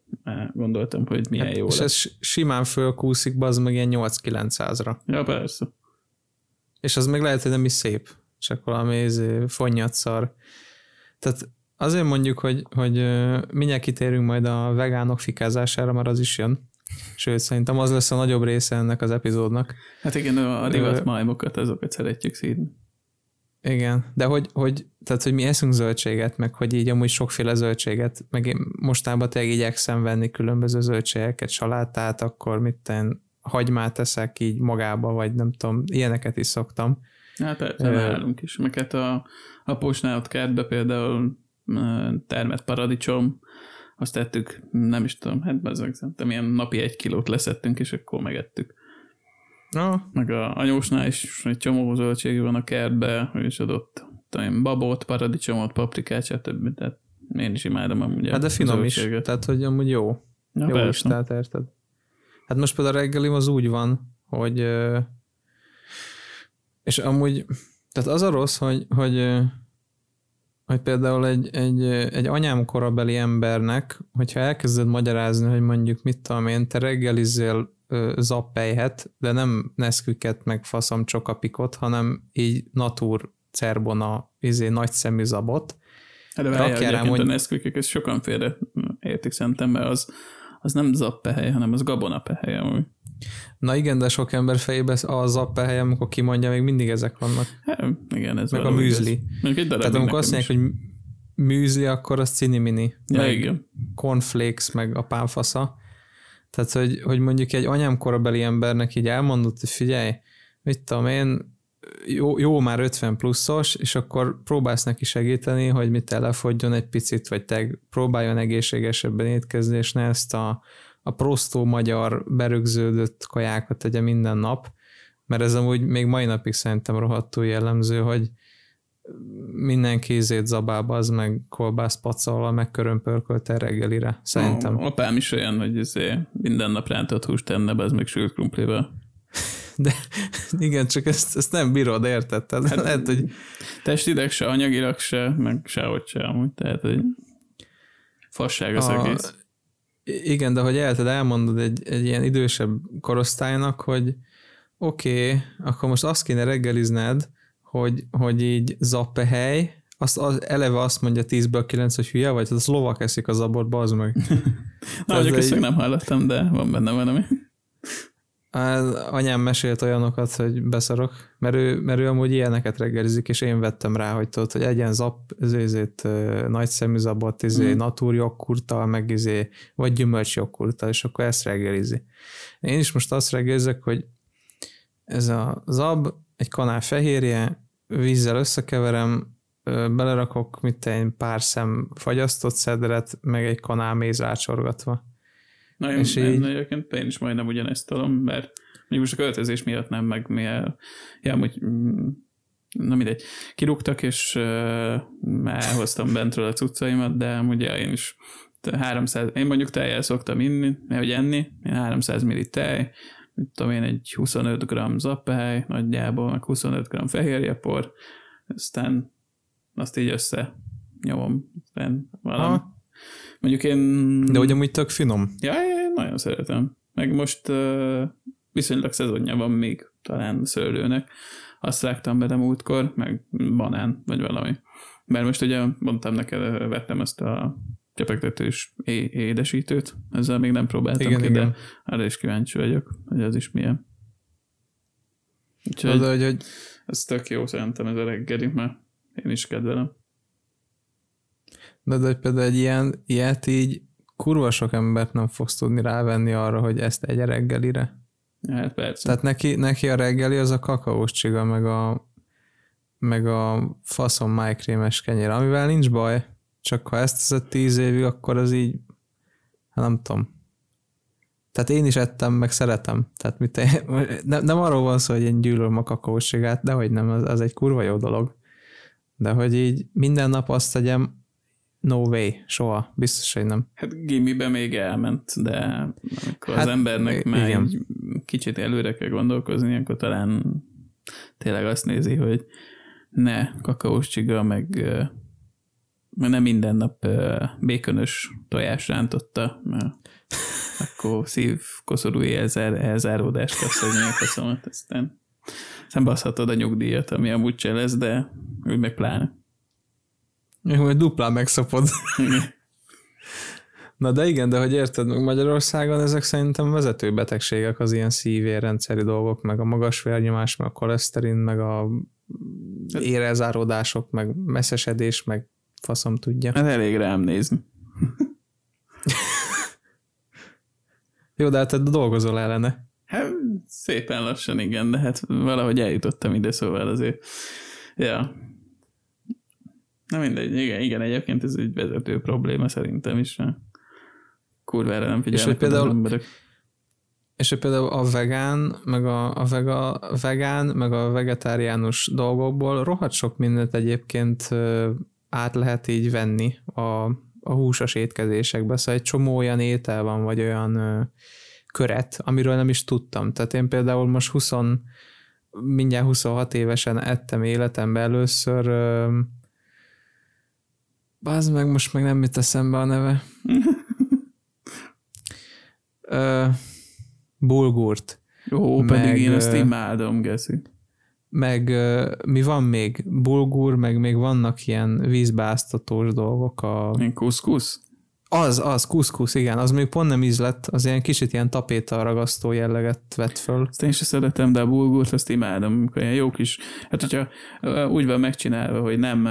gondoltam, hogy milyen hát, jó És lesz. ez simán fölkúszik, az meg ilyen 8-900-ra. Ja, persze. És az meg lehet, hogy nem is szép, csak valami izé, szar. Tehát azért mondjuk, hogy, hogy mindjárt kitérünk majd a vegánok fikázására, mert az is jön. Sőt, szerintem az lesz a nagyobb része ennek az epizódnak. Hát igen, a divat majmokat, azokat szeretjük szídni. Igen, de hogy, hogy, tehát, hogy mi eszünk zöldséget, meg hogy így amúgy sokféle zöldséget, meg én mostában tényleg igyekszem venni különböző zöldségeket, salátát, akkor mit ten, hagymát teszek így magába, vagy nem tudom, ilyeneket is szoktam. Hát persze, nálunk is. Meg hát a, a posnálott kertbe például termett paradicsom, azt tettük, nem is tudom, hát bezzeg, szerintem ilyen napi egy kilót leszettünk, és akkor megettük. No. Meg a anyósnál is egy csomó zöldség van a kertbe, ő is adott tudom, babot, paradicsomot, paprikát, stb. Tehát én is imádom amúgy Hát de finom is, tehát hogy amúgy jó. Ja, jó persze. is, tehát érted. Hát most például a reggelim az úgy van, hogy és amúgy, tehát az a rossz, hogy, hogy, hogy például egy, egy, egy anyám korabeli embernek, hogyha elkezded magyarázni, hogy mondjuk mit tudom én, te reggelizzél zappelyhet, de nem neszküket, meg faszom csokapikot, hanem így natur cerbona, izé nagy szemű zabot. Hát de várjál, rám, hogy... a neszkükök, ezt sokan félre értik szerintem, mert az, az nem zappehely, hanem az gabonapehely amúgy. Na igen, de sok ember fejében a zappehely, amikor kimondja, még mindig ezek vannak. Hát, igen, ez Meg a műzli. Tehát amikor azt mondják, hogy műzli, akkor az cinimini. Ja, igen. Cornflakes, meg a pánfasza. Tehát, hogy, hogy mondjuk egy anyám korabeli embernek így elmondott, hogy figyelj, mit tudom én, jó, jó már 50 pluszos, és akkor próbálsz neki segíteni, hogy mit elefogjon egy picit, vagy te próbáljon egészségesebben étkezni, és ne ezt a, a prostó magyar berögződött kajákat tegye minden nap, mert ez amúgy még mai napig szerintem rohadtul jellemző, hogy minden ízét zabába, az meg kolbász pacalva, meg körömpörkölte reggelire, szerintem. A, apám is olyan, hogy izé minden nap rántott húst tenne, az meg sült krumplival. De igen, csak ezt, ezt nem bírod, érted? Tehát hát, lehet, hogy... Testileg se, anyagilag se, meg sehogy se amúgy, tehát hogy fasság az a, egész. Igen, de hogy el elmondod egy, egy ilyen idősebb korosztálynak, hogy oké, okay, akkor most azt kéne reggelizned, hogy, hogy így zappehely, azt az, eleve azt mondja 10-ből 9, hogy hülye vagy, az lovak eszik az abort, bazd meg. Na, mondjuk ezt nem hallottam, de van benne valami. Az anyám mesélt olyanokat, hogy beszarok, mert ő, mert ő amúgy ilyeneket reggelizik, és én vettem rá, hogy tudod, hogy egyen zap, ezért nagy szemű zabot, izé, mm. natúr jogkurttal, meg izé, vagy gyümölcs jogkurttal, és akkor ezt reggelizi. Én is most azt reggelizek, hogy ez a zab, egy kanál fehérje, vízzel összekeverem, belerakok mit egy pár szem fagyasztott szedret, meg egy kanál méz rácsorgatva. Na, én, és én, így... egyébként én is majdnem ugyanezt tudom, mert még most a költözés miatt nem, meg mivel, ja, hogy mm, na mindegy, kirúgtak, és uh, elhoztam bentről a cuccaimat, de ugye én is 300, én mondjuk tejjel szoktam inni, hogy enni, én 300 ml tej, mit tudom én, egy 25 g zappehely nagyjából, meg 25 g fehérjepor, aztán azt így össze nyomom, valami. Ha. Mondjuk én... De ugye amúgy tök finom. Ja, én nagyon szeretem. Meg most uh, viszonylag szezonja van még talán szőlőnek. Azt rágtam bele múltkor, meg banán, vagy valami. Mert most ugye mondtam neked, vettem ezt a csepegtetős é- édesítőt, ezzel még nem próbáltam igen, ki, igen. de arra is kíváncsi vagyok, hogy ez is milyen. Úgyhogy az, hogy, hogy... ez tök jó szerintem ez a reggeli, mert én is kedvelem. De, de például egy ilyen, ilyet így kurva sok embert nem fogsz tudni rávenni arra, hogy ezt egy reggelire. Hát persze. Tehát neki, neki a reggeli az a kakaós csiga, meg a, meg a faszom májkrémes kenyér, amivel nincs baj, csak ha ezt teszed tíz évig, akkor az így, hát nem tudom. Tehát én is ettem, meg szeretem. Tehát mit, nem, nem arról van szó, hogy én gyűlölöm a kakaósságát, de hogy nem, az, az egy kurva jó dolog. De hogy így minden nap azt tegyem, no way, soha, biztos, hogy nem. Hát gimibe még elment, de amikor hát, az embernek már igen. egy kicsit előre kell gondolkozni, akkor talán tényleg azt nézi, hogy ne kakaós csiga, meg nem minden nap békönös tojás rántotta, mert akkor szív koszorúi elzár, elzáródást kapsz, hogy milyen faszomat, aztán szembaszhatod a nyugdíjat, ami amúgy se lesz, de úgy meg pláne. Jó, hogy duplán megszopod. Na de igen, de hogy érted, meg Magyarországon ezek szerintem vezető betegségek az ilyen szívérrendszeri dolgok, meg a magas vérnyomás, meg a koleszterin, meg a érelzáródások, meg messzesedés, meg faszom tudja. Ez elég rám nézni. Jó, de hát te dolgozol ellene. Hát szépen lassan igen, de hát valahogy eljutottam ide, szóval azért, ja. Na mindegy, igen, igen, egyébként ez egy vezető probléma szerintem is. Kurvára nem figyelnek és hogy például, emberek. És hogy például a vegán, meg a, a vega, vegán, meg a vegetáriánus dolgokból rohadt sok mindent egyébként át lehet így venni a, a húsos étkezésekbe. Szóval egy csomó olyan étel van, vagy olyan köret, amiről nem is tudtam. Tehát én például most 20, mindjárt 26 évesen ettem életemben először Bázd meg, most meg nem jut eszembe a neve. Ö, bulgurt. Jó, meg, pedig én ezt imádom, Geszi. Meg mi van még? Bulgur, meg még vannak ilyen vízbeáztatós dolgok. A... Én kuszkusz? Az, az, kuszkusz, igen, az még pont nem íz lett, az ilyen kicsit ilyen tapéta ragasztó jelleget vett föl. Ezt én sem szeretem, de a bulgurt azt imádom, amikor ilyen jó kis, hát hogyha úgy van megcsinálva, hogy nem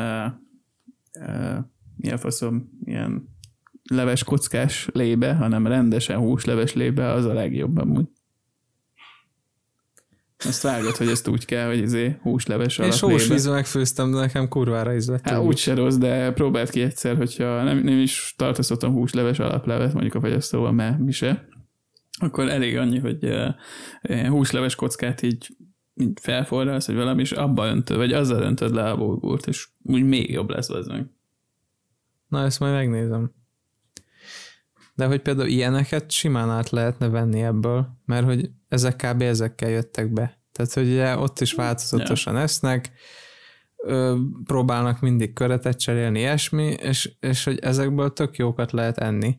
uh, milyen faszom, ilyen leves kockás lébe, hanem rendesen húsleves lébe, az a legjobb amúgy. Azt vágod, hogy ezt úgy kell, hogy izé húsleves alatt És sós megfőztem, de nekem kurvára íz lett. Hát úgy se rossz, de próbáld ki egyszer, hogyha nem, nem is tartoztatom húsleves alaplevet, mondjuk a fagyasztóval, mert mi se, akkor elég annyi, hogy uh, húsleves kockát így felforralsz, vagy valami, és abba öntöd, vagy azzal öntöd le a bulgurt, és úgy még jobb lesz az meg. Na, ezt majd megnézem. De hogy például ilyeneket simán át lehetne venni ebből, mert hogy ezek kb. ezekkel jöttek be. Tehát, hogy ugye ott is változatosan yeah. esznek, ö, próbálnak mindig köretet cserélni, ilyesmi, és, és hogy ezekből tök jókat lehet enni.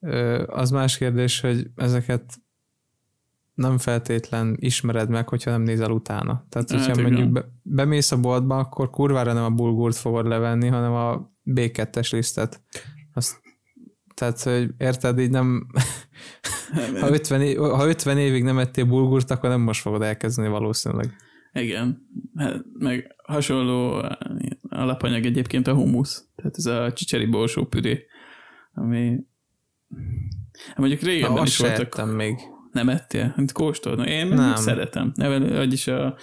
Ö, az más kérdés, hogy ezeket nem feltétlen ismered meg, hogyha nem nézel utána. Tehát, hát, hogyha mondjuk be, bemész a boltba, akkor kurvára nem a bulgurt fogod levenni, hanem a B2-es lisztet. Azt, tehát, hogy érted, így nem... ha, 50 év, ha 50 évig nem ettél bulgurt, akkor nem most fogod elkezdeni valószínűleg. Igen, hát, meg hasonló alapanyag egyébként a humusz, tehát ez a csicseri borsó püré, ami hát mondjuk régen is voltak. még. Nem ettél? Hát kóstolni. Én nem. szeretem. Vagyis a,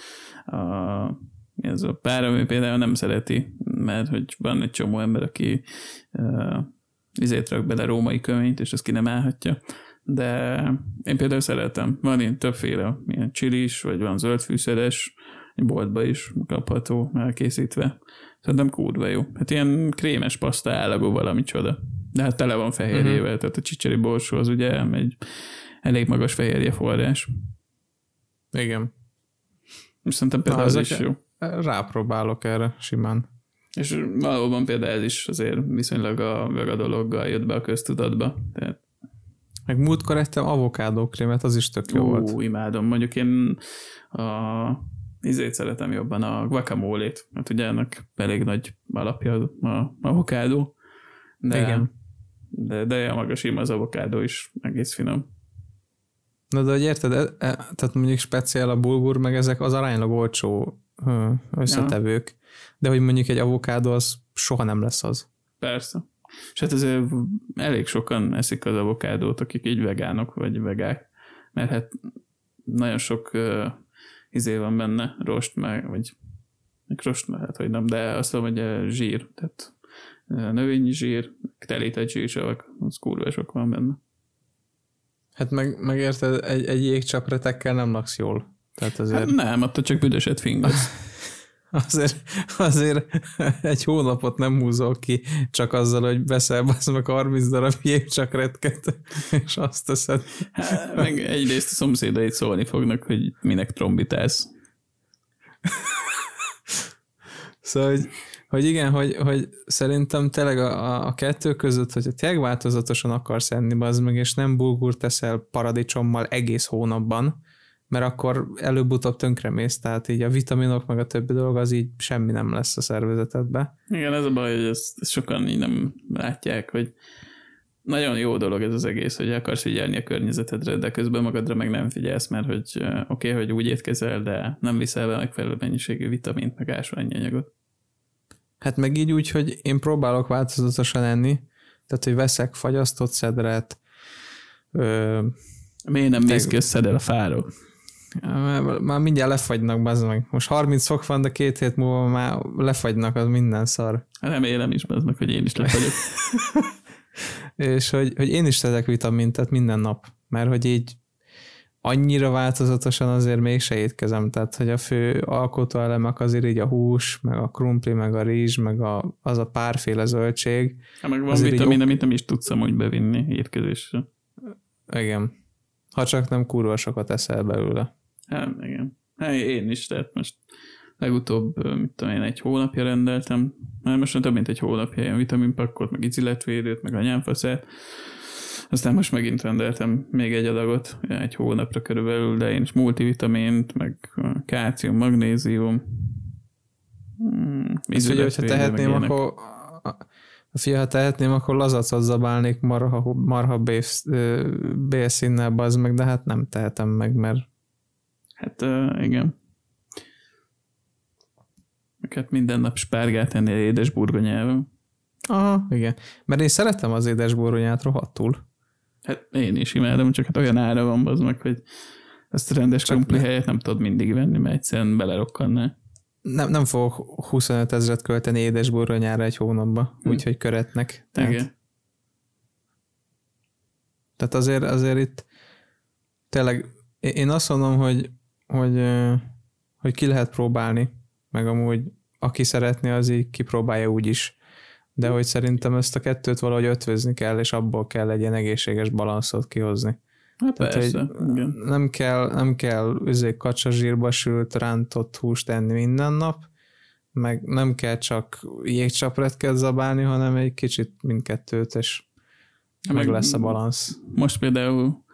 a ez a pár, ami például nem szereti, mert hogy van egy csomó ember, aki uh, izét rak bele római köményt, és ezt ki nem állhatja. De én például szeretem. Van ilyen többféle, ilyen csilis, vagy van zöldfűszeres, egy boltba is kapható, elkészítve. Szerintem kurva jó. Hát ilyen krémes paszta állagú valami csoda. De hát tele van fehérjével, uh-huh. tehát a csicseri borsó az ugye egy elég magas fehérje forrás. Igen. És szerintem például Na, az is jó. Rápróbálok erre simán. És valóban például ez is azért viszonylag a, a dologgal jött be a köztudatba. Tehát... Meg múltkor ettem avokádókrémet, az is tök jó Ú, volt. imádom. Mondjuk én a izét szeretem jobban, a guacamole-t, mert ugye ennek elég nagy alapja a avokádó. De, Igen. De, de a maga sima az avokádó is egész finom. Na de hogy érted, e, e, tehát mondjuk speciál a bulgur, meg ezek az aránylag olcsó összetevők, ja. de hogy mondjuk egy avokádó az soha nem lesz az. Persze. És hát azért elég sokan eszik az avokádót, akik így vegánok vagy vegák, mert hát nagyon sok uh, izé van benne, rost meg, vagy rost, hát hogy nem, de azt mondom, hogy zsír, tehát növényi zsír, telített zsírsavak, az kurva sok van benne. Hát meg, megérted, egy, egy jégcsapretekkel nem laksz jól. Tehát azért... Hát nem, attól csak büdöset fingasz. azért, azért egy hónapot nem húzol ki csak azzal, hogy veszel az meg 30 darab jégcsakretket, és azt teszed. Hát, meg egyrészt a szomszédait szólni fognak, hogy minek trombitálsz. szóval, hogy, hogy igen, hogy, hogy szerintem tényleg a, a kettő között, hogyha tényleg változatosan akarsz enni, az meg, és nem bulgur teszel paradicsommal egész hónapban, mert akkor előbb-utóbb tönkremész, tehát így a vitaminok meg a többi dolog az így semmi nem lesz a szervezetedbe. Igen, ez a baj, hogy ezt, sokan így nem látják, hogy nagyon jó dolog ez az egész, hogy akarsz figyelni a környezetedre, de közben magadra meg nem figyelsz, mert hogy oké, okay, hogy úgy étkezel, de nem viszel be megfelelő mennyiségű vitamint, meg ásványi anyagot. Hát meg így úgy, hogy én próbálok változatosan enni, tehát hogy veszek fagyasztott szedret. Ö, Miért nem mész ki a fáról? Már, már mindjárt lefagynak, bazd meg. Most 30 fok van, de két hét múlva már lefagynak, az minden szar. Remélem is, bazd meg, hogy én is lefagyok. és hogy, hogy én is teszek vitamint, tehát minden nap, mert hogy így annyira változatosan azért mégse étkezem, tehát hogy a fő alkotóelemek azért így a hús, meg a krumpli, meg a rizs, meg a, az a párféle zöldség. Hát meg van vitamin, amit nem is tudsz amúgy bevinni étkezésre. Igen. Ha csak nem kurva sokat eszel belőle. Hát igen. Hát én is, tehát most legutóbb, mit tudom én, egy hónapja rendeltem, már most több mint egy hónapja ilyen vitaminpakkot, meg izületvédőt, meg anyámfaszát, aztán most megint rendeltem még egy adagot, egy hónapra körülbelül, de én is multivitamint, meg kálcium, magnézium. Hmm, Ezt ugye, hogyha tehetném, akkor Fia, ha tehetném, akkor lazacot zabálnék marha, marha bélszínnel, bazd meg, de hát nem tehetem meg, mert... Hát uh, igen. Őket minden nap spárgát ennél édes burgonyával. Aha, igen. Mert én szeretem az édes burgonyát rohadtul. Hát én is imádom, csak hát olyan ára van az meg, hogy ezt a rendes krumpli helyet nem tudod mindig venni, mert egyszerűen belerokkanná. Nem, nem fogok 25 ezeret költeni édesboronyára egy hónapba, hm. úgyhogy köretnek. Tehát, Igen. Tehát azért, azért itt tényleg én azt mondom, hogy, hogy, hogy ki lehet próbálni, meg amúgy aki szeretné, az így kipróbálja úgy is de hogy szerintem ezt a kettőt valahogy ötvözni kell, és abból kell egy ilyen egészséges balanszot kihozni. Hát Tehát, persze, hogy igen. Nem kell, nem kell üzé kacsazsírba sült, rántott húst enni minden nap, meg nem kell csak jégcsapret zabálni, hanem egy kicsit mindkettőt, és meg, meg lesz a balansz. Most például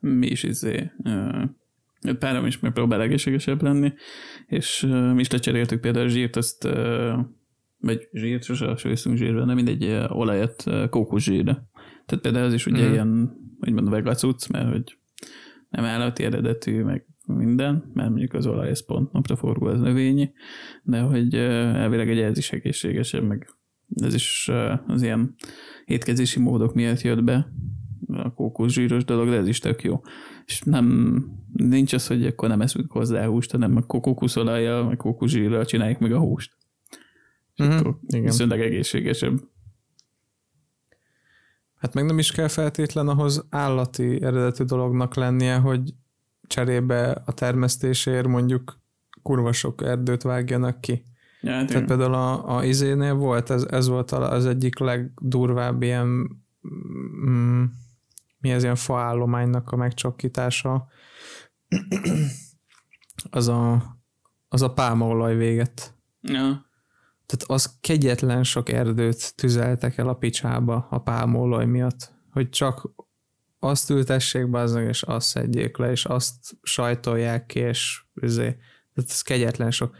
mi is izé, párom is megpróbál egészségesebb lenni, és mi is lecseréltük például a zsírt, azt vagy zsírt, sose sőszünk zsírbe, de mindegy olajat kókuszsírre. Tehát például ez is ugye mm. ilyen, hogy mondom, vegacuc, mert hogy nem állati eredetű, meg minden, mert mondjuk az olaj ez pont napra forgó, az növényi, de hogy elvileg egy ez is egészségesebb, meg ez is az ilyen étkezési módok miatt jött be, a kókuszsíros dolog, de ez is tök jó. És nem, nincs az, hogy akkor nem eszünk hozzá húst, hanem a kókuszolajjal, meg kókuszsírral csináljuk meg a húst. Uh-huh. Viszonylag egészségesebb. Hát meg nem is kell feltétlen ahhoz állati eredetű dolognak lennie, hogy cserébe a termesztésért mondjuk kurva sok erdőt vágjanak ki. Ja, hát Tehát például a, a izénél volt, ez, ez volt az egyik legdurvább ilyen mm, mi ez ilyen faállománynak a megcsokkítása. az a, az a pálmaolaj véget. Ja. Tehát az kegyetlen sok erdőt tüzeltek el a picsába a pálmolaj miatt, hogy csak azt ültessék be azon, és azt szedjék le, és azt sajtolják ki, és üzé. Tehát ez kegyetlen sok.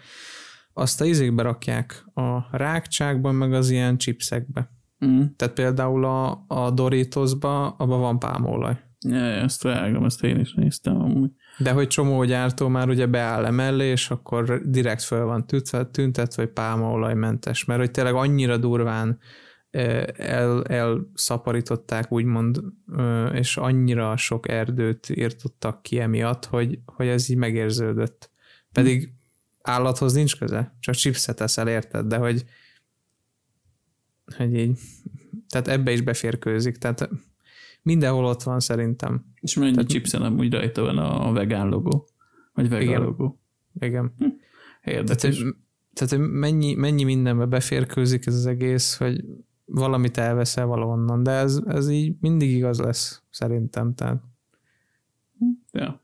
Azt a izékbe rakják a rákcsákban, meg az ilyen chipsekbe. Mm. Tehát például a, a Doritosba, abban van pálmolaj. Ja, ezt vágom, ezt én is néztem amúgy. De hogy csomó gyártó már ugye beáll emellé, és akkor direkt föl van tüntet, vagy pálmaolajmentes, mert hogy tényleg annyira durván el, elszaporították úgymond, és annyira sok erdőt írtottak ki emiatt, hogy, hogy ez így megérződött. Pedig állathoz nincs köze, csak chipset eszel, érted, de hogy, hogy így, tehát ebbe is beférkőzik, tehát Mindenhol ott van szerintem. És mennyi Tehát, chipsen amúgy rajta van a vegán logó? Vagy vegán igen. logó? Igen. Hm. Érdekes. Tehát, hogy, tehát, hogy mennyi, mennyi mindenbe beférkőzik ez az egész, hogy valamit elveszel valahonnan, de ez, ez így mindig igaz lesz, szerintem. Tehát. Ja.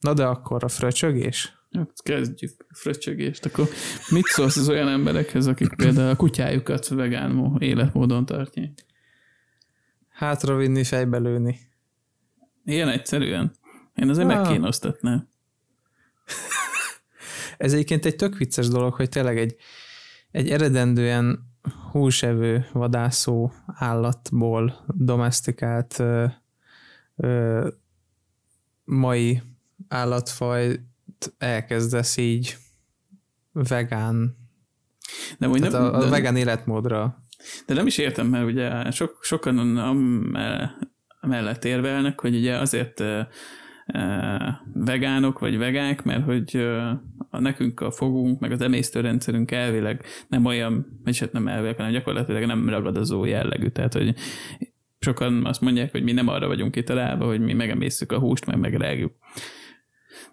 Na de akkor a fröcsögés? Hát kezdjük fröccsögést. Akkor mit szólsz az olyan emberekhez, akik például a kutyájukat vegán életmódon tartják? Hátra vinni, fejbe lőni. Ilyen egyszerűen. Én azért ah. megkínosztatnám. Ez egyébként egy tök vicces dolog, hogy tényleg egy, egy eredendően húsevő vadászó állatból domestikált ö, ö, mai állatfaj elkezdesz így vegán, de nem, a, a de, vegán életmódra. De nem is értem, mert ugye sok, sokan mellett érvelnek, hogy ugye azért vegánok vagy vegák, mert hogy a nekünk a fogunk, meg az emésztőrendszerünk elvileg nem olyan, vagy hát nem elvileg, hanem gyakorlatilag nem ragadozó jellegű. Tehát, hogy sokan azt mondják, hogy mi nem arra vagyunk kitalálva, hogy mi megemésztük a húst, meg megrágjuk.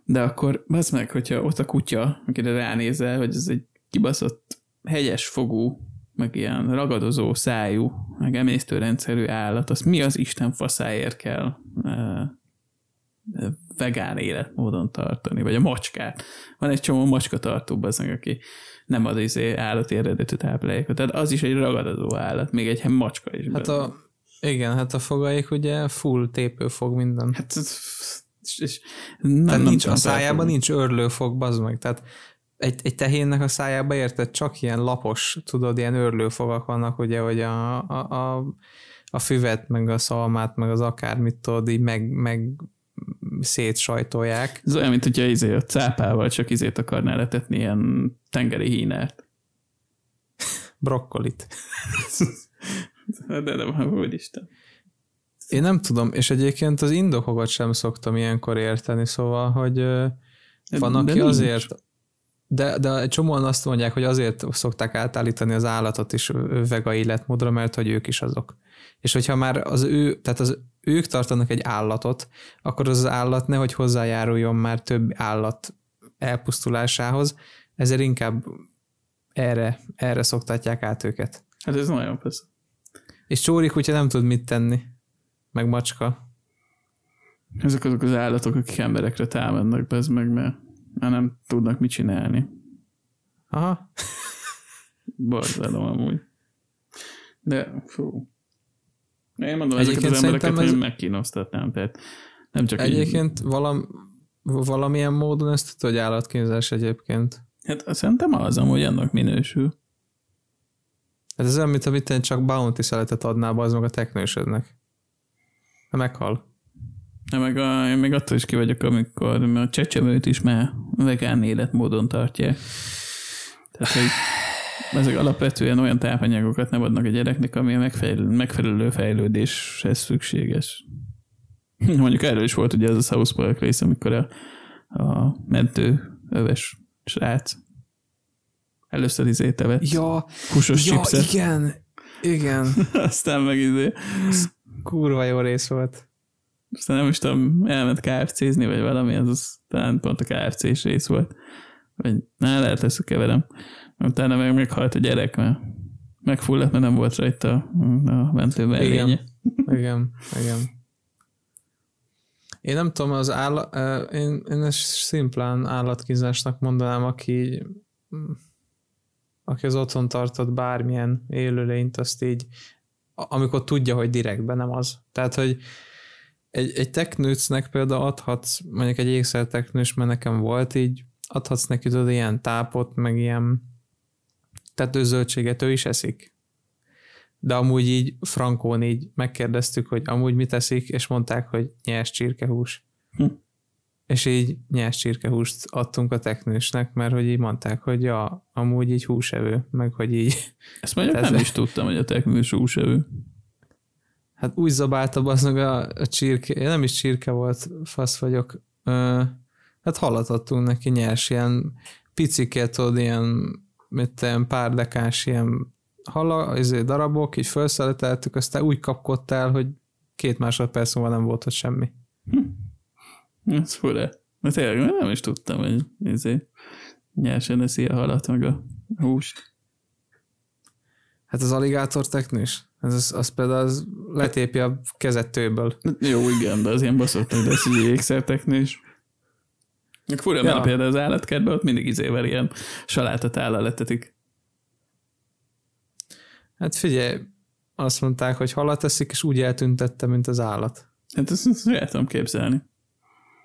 De akkor az meg, hogyha ott a kutya, akire ránézel, hogy ez egy kibaszott hegyes fogú, meg ilyen ragadozó szájú, meg emésztőrendszerű állat, az mi az Isten faszáért kell vegán életmódon tartani, vagy a macskát. Van egy csomó macska tartó bazeg, aki nem ad izé állati eredetű táplálékot. Tehát az is egy ragadozó állat, még egy macska is. Hát a, igen, hát a fogaik ugye full tépőfog minden. Hát és, és nem, Tehát nem nincs, a szájában nincs örlőfog, bazd meg. Tehát egy, egy tehénnek a szájába érted, csak ilyen lapos, tudod, ilyen örlőfogak vannak, ugye, hogy a, a, a, a füvet, meg a szalmát, meg az akármit tudod, így meg, meg szétsajtolják. Ez olyan, mint hogyha izé a cápával csak izét akarnál letetni, ilyen tengeri hínert. Brokkolit. de nem, úristen. Én nem tudom, és egyébként az indokokat sem szoktam ilyenkor érteni, szóval, hogy van, de, aki de azért, de, de egy csomóan azt mondják, hogy azért szokták átállítani az állatot is vega életmódra, mert hogy ők is azok. És hogyha már az ő, tehát az ők tartanak egy állatot, akkor az, az állat nehogy hozzájáruljon már több állat elpusztulásához, ezért inkább erre, erre szoktatják át őket. Hát ez nagyon persze. És csóri kutya nem tud mit tenni, meg macska. Ezek azok az állatok, akik emberekre támadnak, bez meg, mert már nem tudnak mit csinálni. Aha. Borzalom amúgy. De, fú. Én mondom, ezeket az embereket ez... én megkínosztatnám, tehát nem csak Egyébként így... valam, valamilyen módon ezt tudod, hogy állatkínzás egyébként. Hát szerintem az amúgy annak minősül. Hát ez olyan, mint amit csak bounty szeletet adnál az meg a teknősödnek. Ha meghal. Ja, meg a, én még attól is ki vagyok, amikor a csecsemőt is már vegán életmódon tartják. Tehát, hogy ezek alapvetően olyan tápanyagokat nem adnak a gyereknek, ami a megfelelő, megfelelő fejlődéshez szükséges. Mondjuk erről is volt ugye ez a South Park rész, amikor a, a mentő öves srác először izé tevet. Ja, Kusos ja igen, igen. Aztán meg izé. Kurva jó rész volt. Aztán nem is tudom, elment KFC-zni, vagy valami, az, az talán pont a KFC-s rész volt. Vagy, na, lehet ezt keverem. Utána meg meghalt a gyerek, mert megfulladt, mert nem volt rajta a mentő Igen. igen, igen. Én nem tudom, az állat, én, én ezt szimplán állatkínzásnak mondanám, aki aki az otthon tartott bármilyen élőlényt, azt így, amikor tudja, hogy direktben nem az. Tehát, hogy egy, egy teknőcnek például adhatsz, mondjuk egy ékszerteknős, mert nekem volt így, adhatsz neki tudod ilyen tápot, meg ilyen tetőzöldséget ő is eszik. De amúgy így frankón így megkérdeztük, hogy amúgy mit eszik, és mondták, hogy nyers csirkehús. Hm. És így nyers csirkehúst adtunk a teknősnek, mert hogy így mondták, hogy ja, amúgy így húsevő, meg hogy így... Ezt mondjuk nem is tudtam, hogy a teknős húsevő. Hát úgy zabálta az meg a, a csirke, nem is csirke volt, fasz vagyok. Ö, hát halat adtunk neki nyers, ilyen picikét, tudod, ilyen mit ilyen pár dekás ilyen hala, izé, darabok, így felszeleteltük, aztán úgy kapkodtál, hogy két másodperc múlva nem volt ott semmi. Hm. Ez fura. Mert tényleg nem is tudtam, hogy izé, nyersen eszi a halat, meg a húst. Hát az aligátor teknés, ez az, az például az letépi a kezet tőből. Jó, igen, de az ilyen baszott, de ez egy ékszerteknés. Fura, ja. mert például az állatkertben ott mindig izével ilyen salátat állal letetik. Hát figyelj, azt mondták, hogy halat eszik, és úgy eltüntette, mint az állat. Hát ezt, ezt el tudom képzelni.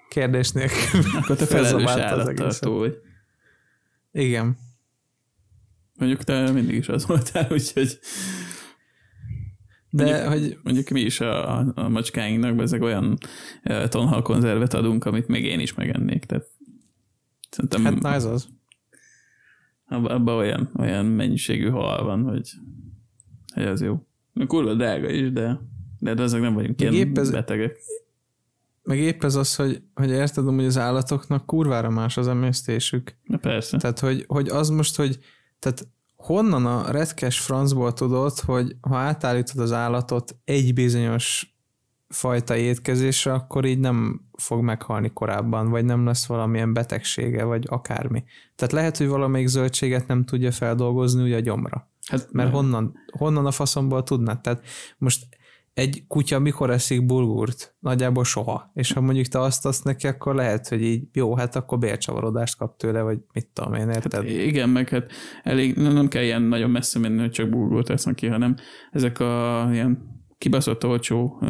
Kérdés nélkül. Akkor te felelős állattartó vagy. Igen. Mondjuk te mindig is az voltál, úgyhogy de mondjuk, hogy... Mondjuk mi is a, a macskáinknak ezek olyan tonhal konzervet adunk, amit még én is megennék. Tehát szerintem hát na ez az. Abban abba olyan, olyan mennyiségű hal van, hogy, hogy az jó. Kurva drága is, de, de ezek nem vagyunk meg ilyen ez, betegek. Meg épp ez az, hogy, hogy érted, hogy az állatoknak kurvára más az emésztésük. Na persze. Tehát, hogy, hogy az most, hogy tehát honnan a retkes francból tudod, hogy ha átállítod az állatot egy bizonyos fajta étkezésre, akkor így nem fog meghalni korábban, vagy nem lesz valamilyen betegsége, vagy akármi. Tehát lehet, hogy valamelyik zöldséget nem tudja feldolgozni ugye a gyomra. Hát, Mert honnan, honnan a faszomból tudnád? Tehát most egy kutya mikor eszik bulgurt? Nagyjából soha. És ha mondjuk te azt azt neki, akkor lehet, hogy így jó, hát akkor bércsavarodást kap tőle, vagy mit tudom én, érted? Hát igen, meg hát elég, nem kell ilyen nagyon messze menni, hogy csak bulgurt esznek ki, hanem ezek a ilyen kibaszott olcsó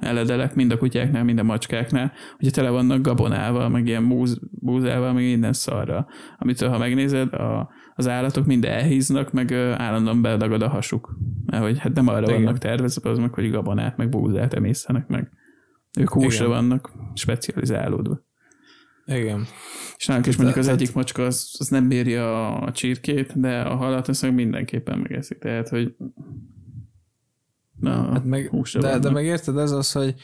eledelek, mind a kutyáknál, mind a macskáknál, ugye tele vannak gabonával, meg ilyen búz, búzával, meg minden szarra. Amitől, ha megnézed, a, az állatok mind elhíznak, meg állandóan bedagad a hasuk. Mert hogy hát nem arra Igen. vannak tervezve, az meg, hogy gabonát, meg búzát emészenek meg. Ők húsra Igen. vannak specializálódva. Igen. És nálunk is mondjuk az egyik macska az, az nem bírja a csirkét, de a halat azt mindenképpen megeszik. Tehát, hogy Na, hát meg, de, de meg érted, ez az, hogy,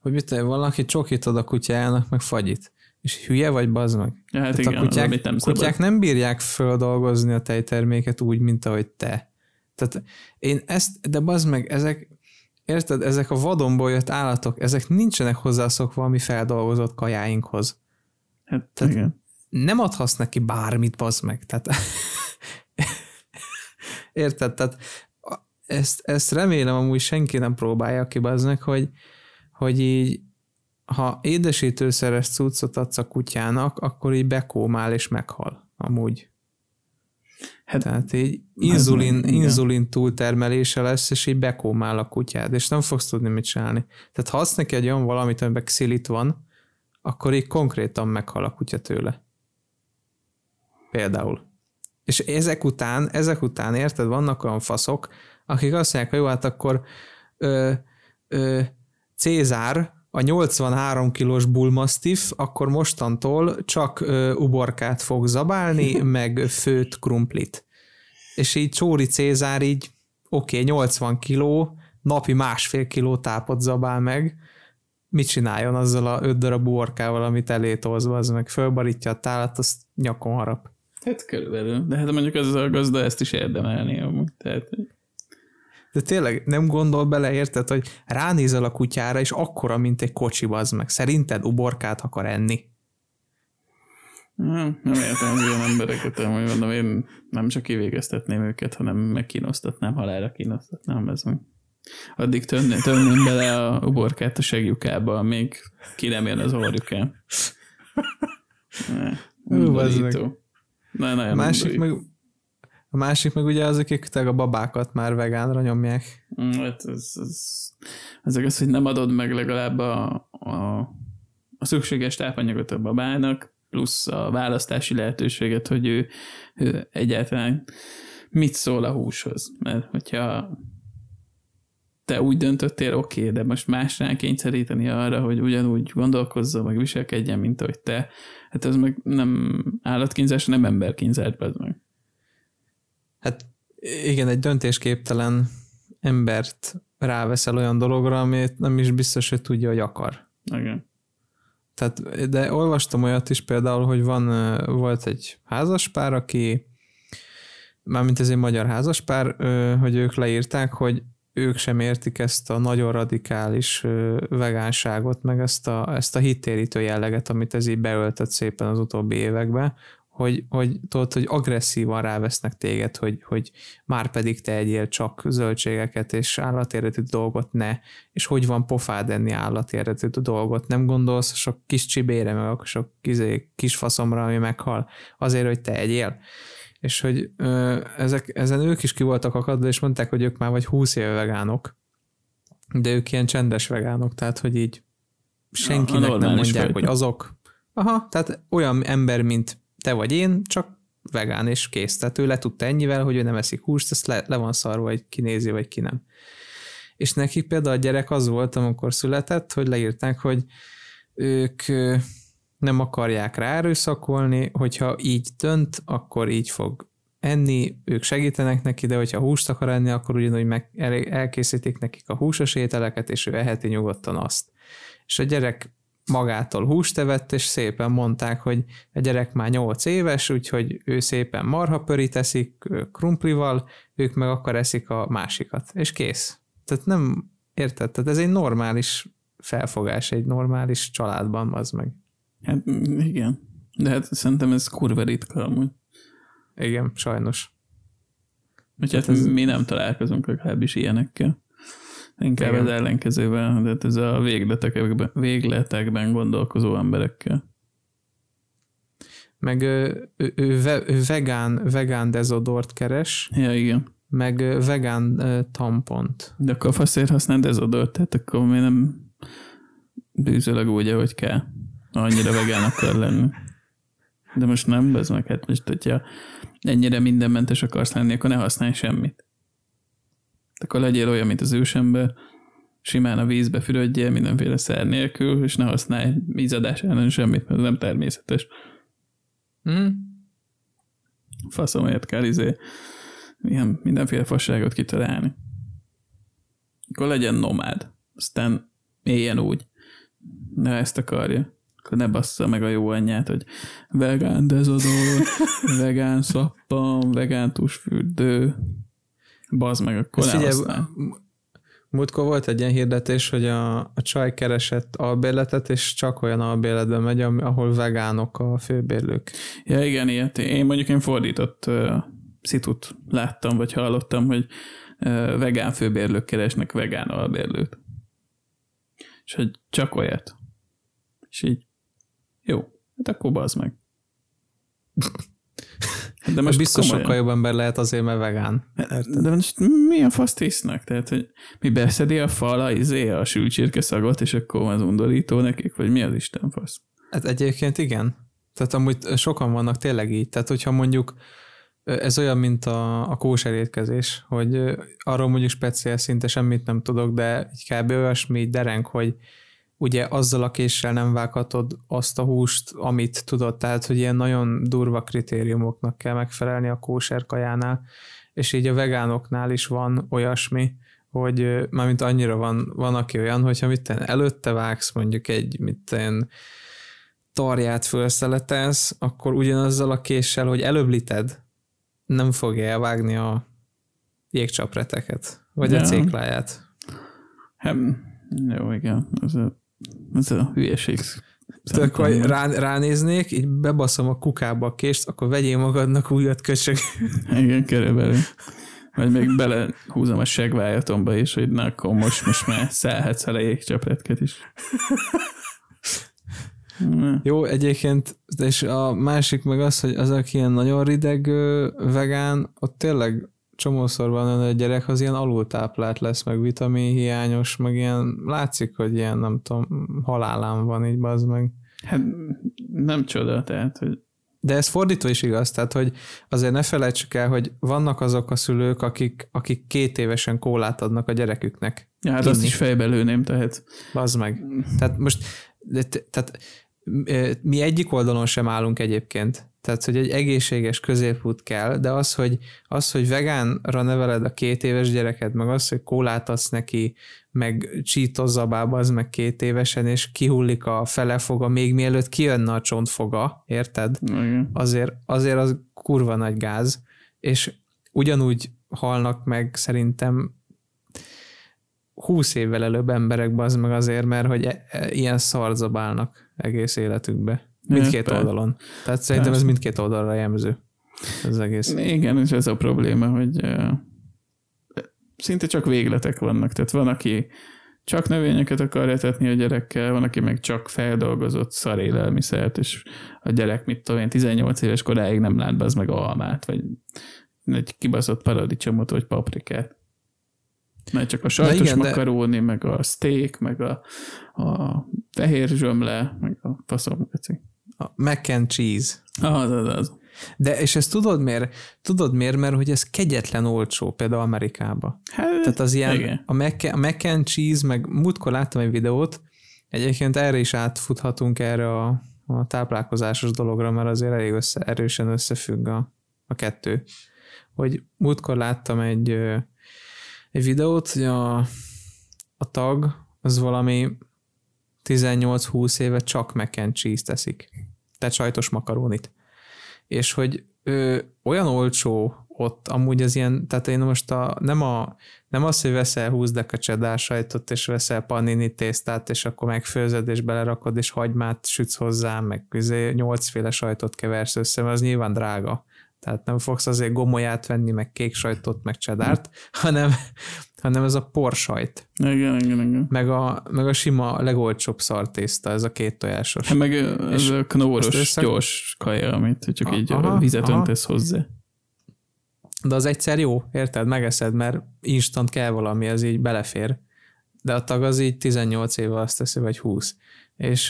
hogy mit tenni, valaki csokit ad a kutyájának, meg fagyit. És hülye vagy, bazd meg? Ja, hát igen, a kutyák, nem kutyák nem bírják földolgozni a tejterméket úgy, mint ahogy te. Tehát én ezt, de bazd meg, ezek, érted, ezek a vadonból jött állatok, ezek nincsenek hozzászokva a mi feldolgozott kajáinkhoz. Hát Tehát igen. Nem adhatsz neki bármit, bazd meg. Tehát érted? Tehát ezt, ezt remélem amúgy senki nem próbálja ki, bazd hogy, hogy így ha édesítőszeres cuccot adsz a kutyának, akkor így bekómál és meghal. Amúgy. Hát, Tehát így inzulin, meg, inzulin túltermelése lesz, és így bekómál a kutyád, és nem fogsz tudni mit csinálni. Tehát ha adsz neki egy olyan valamit, amiben xilit van, akkor így konkrétan meghal a kutya tőle. Például. És ezek után, ezek után, érted, vannak olyan faszok, akik azt mondják, hogy jó, hát akkor ö, ö, Cézár, a 83 kilós bullmastiff, akkor mostantól csak ö, uborkát fog zabálni, meg főt krumplit. És így Csóri Cézár így, oké, okay, 80 kiló, napi másfél kiló tápot zabál meg, mit csináljon azzal a öt darab uborkával, amit elétolzva, az meg fölbarítja a tálat, azt nyakon harap. Hát körülbelül. De hát mondjuk az a gazda ezt is érdemelni amúgy. Tehát... De tényleg nem gondol bele, érted, hogy ránézel a kutyára, és akkora, mint egy kocsi, az meg. Szerinted uborkát akar enni? Nem, nem értem az ilyen embereket, hogy mondom, én nem csak kivégeztetném őket, hanem megkínosztatnám, halára kínosztatnám, ez meg. Addig tönném, tönném bele a uborkát a segjukába, még ki nem jön az orjukán. Ne, Na, nagyon másik meg, a másik meg ugye az, akik a babákat már vegánra nyomják. Mm, hát ez, ez, az, hogy nem adod meg legalább a, a, a szükséges tápanyagot a babának, plusz a választási lehetőséget, hogy ő, ő egyáltalán mit szól a húshoz. Mert hogyha te úgy döntöttél, oké, okay, de most másnál kényszeríteni arra, hogy ugyanúgy gondolkozza, meg viselkedjen, mint ahogy te, hát ez meg nem állatkínzás, nem emberkínzás, ez meg. Hát igen, egy döntésképtelen embert ráveszel olyan dologra, amit nem is biztos, hogy tudja, hogy akar. Igen. Tehát, de olvastam olyat is például, hogy van, volt egy házaspár, aki mármint ez egy magyar házaspár, hogy ők leírták, hogy ők sem értik ezt a nagyon radikális vegánságot, meg ezt a, ezt a hittérítő jelleget, amit ez így beöltött szépen az utóbbi években, hogy, hogy tudod, hogy agresszívan rávesznek téged, hogy, hogy már pedig te egyél csak zöldségeket és állatéretű dolgot ne, és hogy van pofád enni állatéretű dolgot, nem gondolsz sok kis csibére, meg a sok kizé, kis faszomra, ami meghal, azért, hogy te egyél. És hogy ö, ezek, ezen ők is ki voltak akadva, és mondták, hogy ők már vagy húsz éve vegánok, de ők ilyen csendes vegánok, tehát hogy így senkinek nem mondják, hogy azok. Aha, tehát olyan ember, mint te vagy én, csak vegán és kész. Tehát ő le tudta ennyivel, hogy ő nem eszik húst, ezt le, le van szarva, hogy ki nézi, vagy ki nem. És nekik például a gyerek az volt, amikor született, hogy leírták, hogy ők nem akarják ráerőszakolni, hogyha így dönt, akkor így fog enni, ők segítenek neki, de hogyha húst akar enni, akkor ugyanúgy meg elkészítik nekik a húsos ételeket, és ő eheti nyugodtan azt. És a gyerek magától húst evett, és szépen mondták, hogy a gyerek már 8 éves, úgyhogy ő szépen marhapörit eszik krumplival, ők meg akkor eszik a másikat, és kész. Tehát nem, érted? Tehát ez egy normális felfogás egy normális családban, az meg. Hát igen. De hát szerintem ez kurva ritka amúgy. Igen, sajnos. Úgyhogy hát ez... mi nem találkozunk legalábbis ilyenekkel. Inkább Igen. az ellenkezővel, de ez a végletekben, végletekben gondolkozó emberekkel. Meg ő, ő, ő vegán, vegán dezodort keres. Ja, igen. Meg vegán tampont. De akkor faszért használ dezodort, tehát akkor mi nem bűzöleg úgy, ahogy kell. Annyira vegán akar lenni. De most nem, ez meg hát most, hogyha ennyire mindenmentes akarsz lenni, akkor ne használj semmit akkor legyél olyan, mint az ősember, simán a vízbe fürödjél mindenféle szer nélkül, és ne használj vízadás ellen semmit, mert ez nem természetes. Mm. Faszomért kell izé ilyen mindenféle fasságot kitalálni. Akkor legyen nomád, aztán éljen úgy. Ne ezt akarja. Akkor ne bassza meg a jó anyját, hogy vegán dezodor, vegán szappan, vegán tusfürdő, Bazd meg, akkor ne figyelj, Múltkor volt egy ilyen hirdetés, hogy a, a csaj keresett albérletet, és csak olyan albérletben megy, ahol vegánok a főbérlők. Ja, igen, ilyet. Én mondjuk én fordított uh, szitut láttam, vagy hallottam, hogy uh, vegán főbérlők keresnek vegán albérlőt. És hogy csak olyat. És így, jó, hát akkor bazd meg. De most biztos komolyan. sokkal jobb ember lehet azért, mert vegán. De most milyen faszt hisznek? Tehát, hogy mi beszedi a fala, izé, a sült szagot, és akkor az undorító nekik, vagy mi az Isten fasz? Hát egyébként igen. Tehát amúgy sokan vannak tényleg így. Tehát, hogyha mondjuk ez olyan, mint a, a kóserétkezés, hogy arról mondjuk speciál szinte semmit nem tudok, de így kb. olyasmi dereng, hogy ugye azzal a késsel nem vághatod azt a húst, amit tudod, tehát hogy ilyen nagyon durva kritériumoknak kell megfelelni a kóser kajánál, és így a vegánoknál is van olyasmi, hogy mármint annyira van, van aki olyan, hogyha mit ten, előtte vágsz mondjuk egy mit ten, tarját felszeletelsz, akkor ugyanazzal a késsel, hogy előbb nem fogja elvágni a jégcsapreteket, vagy ja. a cékláját. Hát, jó, igen. Ez a ez a hülyeség. Tehát akkor rá, ránéznék, így bebaszom a kukába a kést, akkor vegyél magadnak újat köcsög. Igen, körülbelül. Vagy még bele húzom a segvájatomba is, hogy na, akkor most, most már szállhatsz a jégcsapretket is. Jó, egyébként, és a másik meg az, hogy az, aki ilyen nagyon rideg vegán, ott tényleg csomószor van a gyerek az ilyen alultáplált lesz, meg vitaminhiányos, meg ilyen, látszik, hogy ilyen, nem tudom, halálám van így, az meg. Hát nem csoda, tehát, hogy de ez fordítva is igaz, tehát hogy azért ne felejtsük el, hogy vannak azok a szülők, akik, akik két évesen kólát adnak a gyereküknek. Ja, hát inni. azt is fejbe lőném, tehát. Az meg. Tehát most, de, tehát mi egyik oldalon sem állunk egyébként. Tehát, hogy egy egészséges középút kell, de az, hogy, az, hogy vegánra neveled a két éves gyereket, meg az, hogy kólát adsz neki, meg csítozzabába az meg két évesen, és kihullik a felefoga, még mielőtt kijönne a csontfoga, érted? Igen. Azért, azért az kurva nagy gáz, és ugyanúgy halnak meg szerintem húsz évvel előbb emberek az meg azért, mert hogy e, e, ilyen szart zabálnak egész életükbe. Mindkét Persze. oldalon. Tehát szerintem ez Persze. mindkét oldalra jellemző. Ez egész. Igen, és ez a probléma, hogy szinte csak végletek vannak. Tehát van, aki csak növényeket akar etetni a gyerekkel, van, aki meg csak feldolgozott szarélelmiszert, és a gyerek, mit tudom én, 18 éves koráig nem lát be az meg almát, vagy egy kibaszott paradicsomot, vagy paprikát. Mert csak a sajtos igen, de- makaróni, meg a steak, meg a, a fehér zsömle, meg a faszom. A mac and cheese. Az, az, az. De és ezt tudod miért? Tudod miért? Mert hogy ez kegyetlen olcsó, például Amerikába. Hát, Tehát az ilyen, igen. a mac, a mac and cheese, meg múltkor láttam egy videót, egyébként erre is átfuthatunk erre a, a táplálkozásos dologra, mert azért elég össze, erősen összefügg a, a kettő. Hogy múltkor láttam egy, egy videót, hogy a, a tag az valami 18-20 éve csak mac and cheese teszik. Tehát sajtos makarónit. És hogy ö, olyan olcsó ott amúgy az ilyen, tehát én most a, nem, a, nem az, hogy veszel 20 deka cheddar sajtot, és veszel panini tésztát, és akkor megfőzed, és belerakod, és hagymát sütsz hozzá, meg közé nyolcféle sajtot keversz össze, mert az nyilván drága. Tehát nem fogsz azért gomolyát venni, meg kék sajtot, meg csedárt, hanem, hanem ez a porsajt, Igen, igen, igen. meg a, meg a sima, legolcsóbb szartészta, ez a két tojásos. Hát meg ez És a knóros, össze- gyors kaja, amit csak Aha, így aha, vizet aha. öntesz hozzá. De az egyszer jó, érted? Megeszed, mert instant kell valami, az így belefér. De a tag az így 18 éve azt teszi, vagy 20. És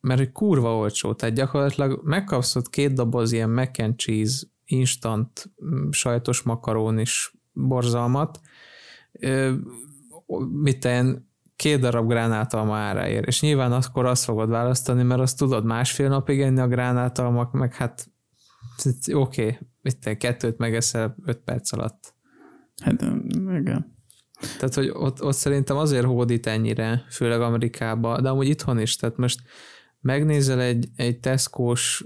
mert hogy kurva olcsó, tehát gyakorlatilag megkapsz ott két doboz ilyen mac and cheese, instant sajtos makaron is borzalmat, mit ten, két darab gránátalma áráért. És nyilván akkor azt fogod választani, mert azt tudod másfél napig enni a gránátalmak, meg hát oké, okay, mit te, kettőt megeszel öt perc alatt. Hát igen. Tehát, hogy ott, ott szerintem azért hódít ennyire, főleg Amerikába, de amúgy itthon is, tehát most megnézel egy, egy Tesco-s,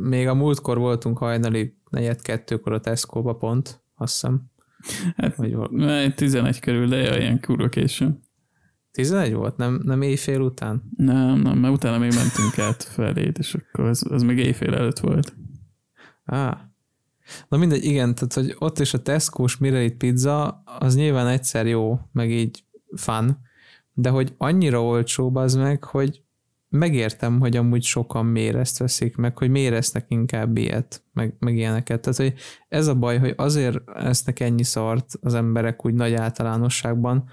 még a múltkor voltunk hajnali negyed kettőkor a Tesco-ba pont, azt hiszem. Hát, Vagy val- Mert 11 körül, de jaj, ilyen kurva későn. 11 volt? Nem, nem éjfél után? Nem, nem, mert utána még mentünk át felét, és akkor az, az még éjfél előtt volt. Á. Na mindegy, igen, tehát hogy ott is a Tesco-s Mirelit pizza, az nyilván egyszer jó, meg így fun, de hogy annyira olcsó az meg, hogy megértem, hogy amúgy sokan miért ezt veszik, meg hogy miért esznek inkább ilyet, meg, meg ilyeneket. Tehát, hogy ez a baj, hogy azért esznek ennyi szart az emberek úgy nagy általánosságban,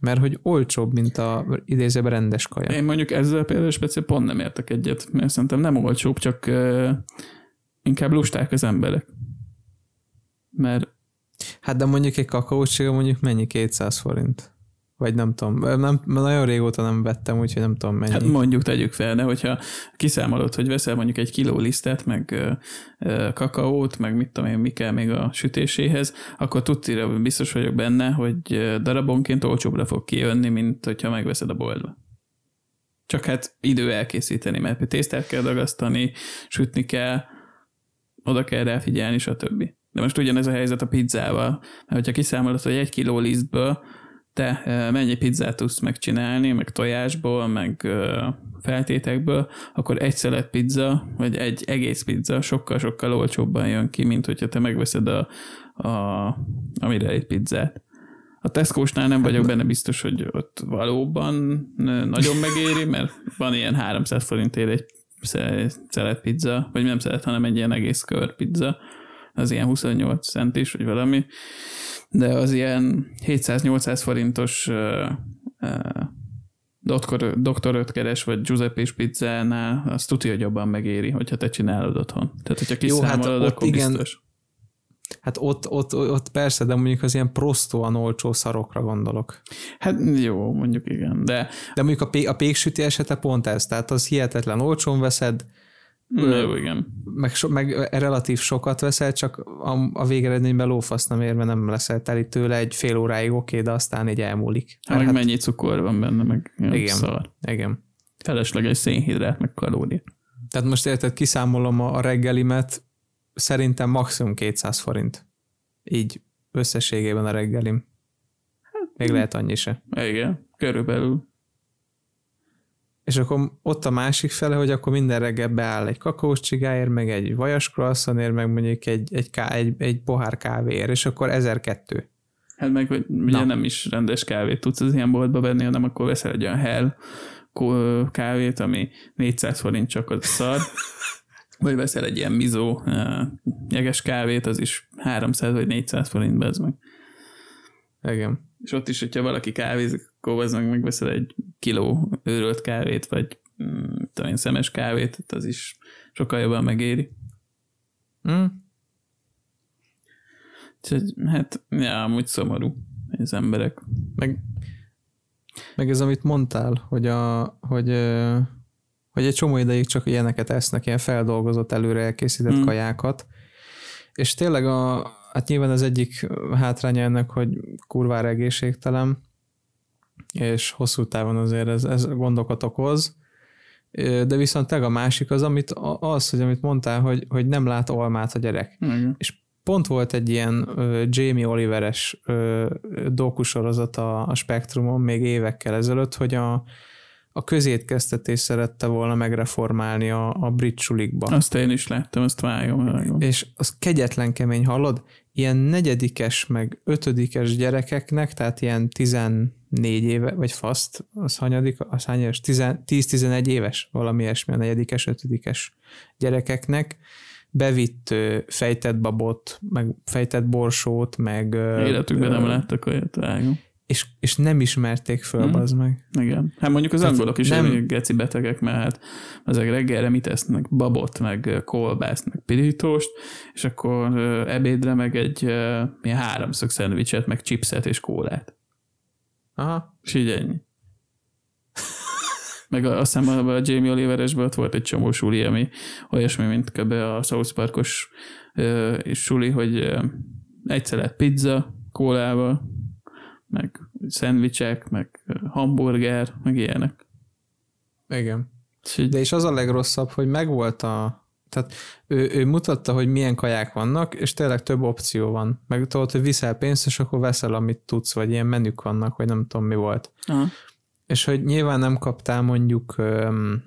mert hogy olcsóbb, mint a idézőben rendes kaja. Én mondjuk ezzel például speciál pont nem értek egyet, mert szerintem nem olcsóbb, csak uh, inkább lusták az emberek. Mert Hát de mondjuk egy kakaócsiga mondjuk mennyi? 200 forint? Vagy nem tudom, nem, nagyon régóta nem vettem, úgyhogy nem tudom mennyi. Hát mondjuk tegyük fel, de hogyha kiszámolod, hogy veszel mondjuk egy kiló lisztet, meg kakaót, meg mit tudom én, mi kell még a sütéséhez, akkor tudtira biztos vagyok benne, hogy darabonként olcsóbbra fog kijönni, mint hogyha megveszed a boltba. Csak hát idő elkészíteni, mert tésztát kell dagasztani, sütni kell, oda kell rá figyelni, stb. De most ugyanez a helyzet a pizzával, mert hogyha kiszámolod, hogy egy kiló lisztből te mennyi pizzát tudsz megcsinálni, meg tojásból, meg feltétekből, akkor egy szelet pizza, vagy egy egész pizza sokkal-sokkal olcsóbban jön ki, mint hogyha te megveszed a, a, a Mirelit pizzát. A Tesco-snál nem vagyok benne biztos, hogy ott valóban nagyon megéri, mert van ilyen 300 forintért egy sze- szelet pizza, vagy nem szelet, hanem egy ilyen egész kör pizza, az ilyen 28 centis, vagy valami, de az ilyen 700-800 forintos uh, uh, doktor, doktor ötkeres, vagy Giuseppe pizzánál, azt tudja, hogy jobban megéri, hogyha te csinálod otthon. Tehát, hogyha Jó, hát kiszámolod, ott akkor igen. biztos. Hát ott, ott, ott persze, de mondjuk az ilyen prostóan olcsó szarokra gondolok. Hát jó, mondjuk igen, de De mondjuk a, pé- a péksüti esete pont ez, tehát az hihetetlen olcsón veszed, jó, igen. meg, so, meg relatív sokat veszel, csak a, a végeredményben lófasz nem ér, mert nem leszel teli tőle egy fél óráig oké, de aztán így elmúlik. Hát, meg hát, mennyi cukor van benne, meg Igen. szar. igen. Felesleges szénhidrát, meg kalória. Tehát most érted, kiszámolom a, a reggelimet, szerintem maximum 200 forint. Így összességében a reggelim. Még lehet annyi se. Igen, körülbelül. És akkor ott a másik fele, hogy akkor minden reggel beáll egy kakaós csigáért, meg egy vajas croissantért, meg mondjuk egy, egy, ká, egy, egy pohár kávéért, és akkor 1002. Hát meg hogy ugye Na. nem is rendes kávét tudsz az ilyen boltba venni, hanem akkor veszel egy olyan hell kávét, ami 400 forint csak az szar, vagy veszel egy ilyen mizó jeges kávét, az is 300 vagy 400 forint ez meg. Igen. És ott is, hogyha valaki kávézik, akkor az meg megveszel egy kiló őrölt kávét, vagy mm, tudom szemes kávét, az is sokkal jobban megéri. Mm. Úgyhogy, hát, ja, amúgy szomorú az emberek. Meg, meg ez, amit mondtál, hogy, a, hogy, hogy egy csomó ideig csak ilyeneket esznek, ilyen feldolgozott, előre elkészített mm. kajákat, és tényleg a, hát nyilván az egyik hátránya ennek, hogy kurvára egészségtelen, és hosszú távon azért ez, ez gondokat okoz, de viszont teg a másik az, amit, az, hogy amit mondtál, hogy, hogy nem lát almát a gyerek. Mm. És pont volt egy ilyen uh, Jamie Oliveres uh, dokusorozat a, a Spektrumon még évekkel ezelőtt, hogy a, a közétkeztetés szerette volna megreformálni a, a brit sulikba. Azt én is láttam, azt vágom. vágom. És az kegyetlen kemény, hallod? Ilyen negyedikes, meg ötödikes gyerekeknek, tehát ilyen 14 éve, vagy faszt, az hanyadik, az hány éves? 10-11 éves, valami ilyesmi a negyedikes, ötödikes gyerekeknek, bevitt fejtett babot, meg fejtett borsót, meg... Életükben nem láttak olyat, vágom és, és nem ismerték föl, hmm. az meg. Igen. Hát mondjuk az angolok is nem... elég geci betegek, mert hát ezek reggelre mit esznek? Babot, meg kolbászt, meg pirítóst, és akkor ebédre meg egy milyen háromszög szendvicset, meg chipset és kólát. Aha. És így ennyi. meg azt hiszem a Jamie Oliveresből ott volt egy csomó suli, ami olyasmi, mint kb. a South Parkos suli, hogy egyszer lett pizza, kólával, meg szendvicsek, meg hamburger, meg ilyenek. Igen. De és az a legrosszabb, hogy megvolt a tehát ő, ő mutatta, hogy milyen kaják vannak, és tényleg több opció van. Meg tudod, hogy viszel pénzt, és akkor veszel, amit tudsz, vagy ilyen menük vannak, vagy nem tudom, mi volt. Aha. És hogy nyilván nem kaptál mondjuk um,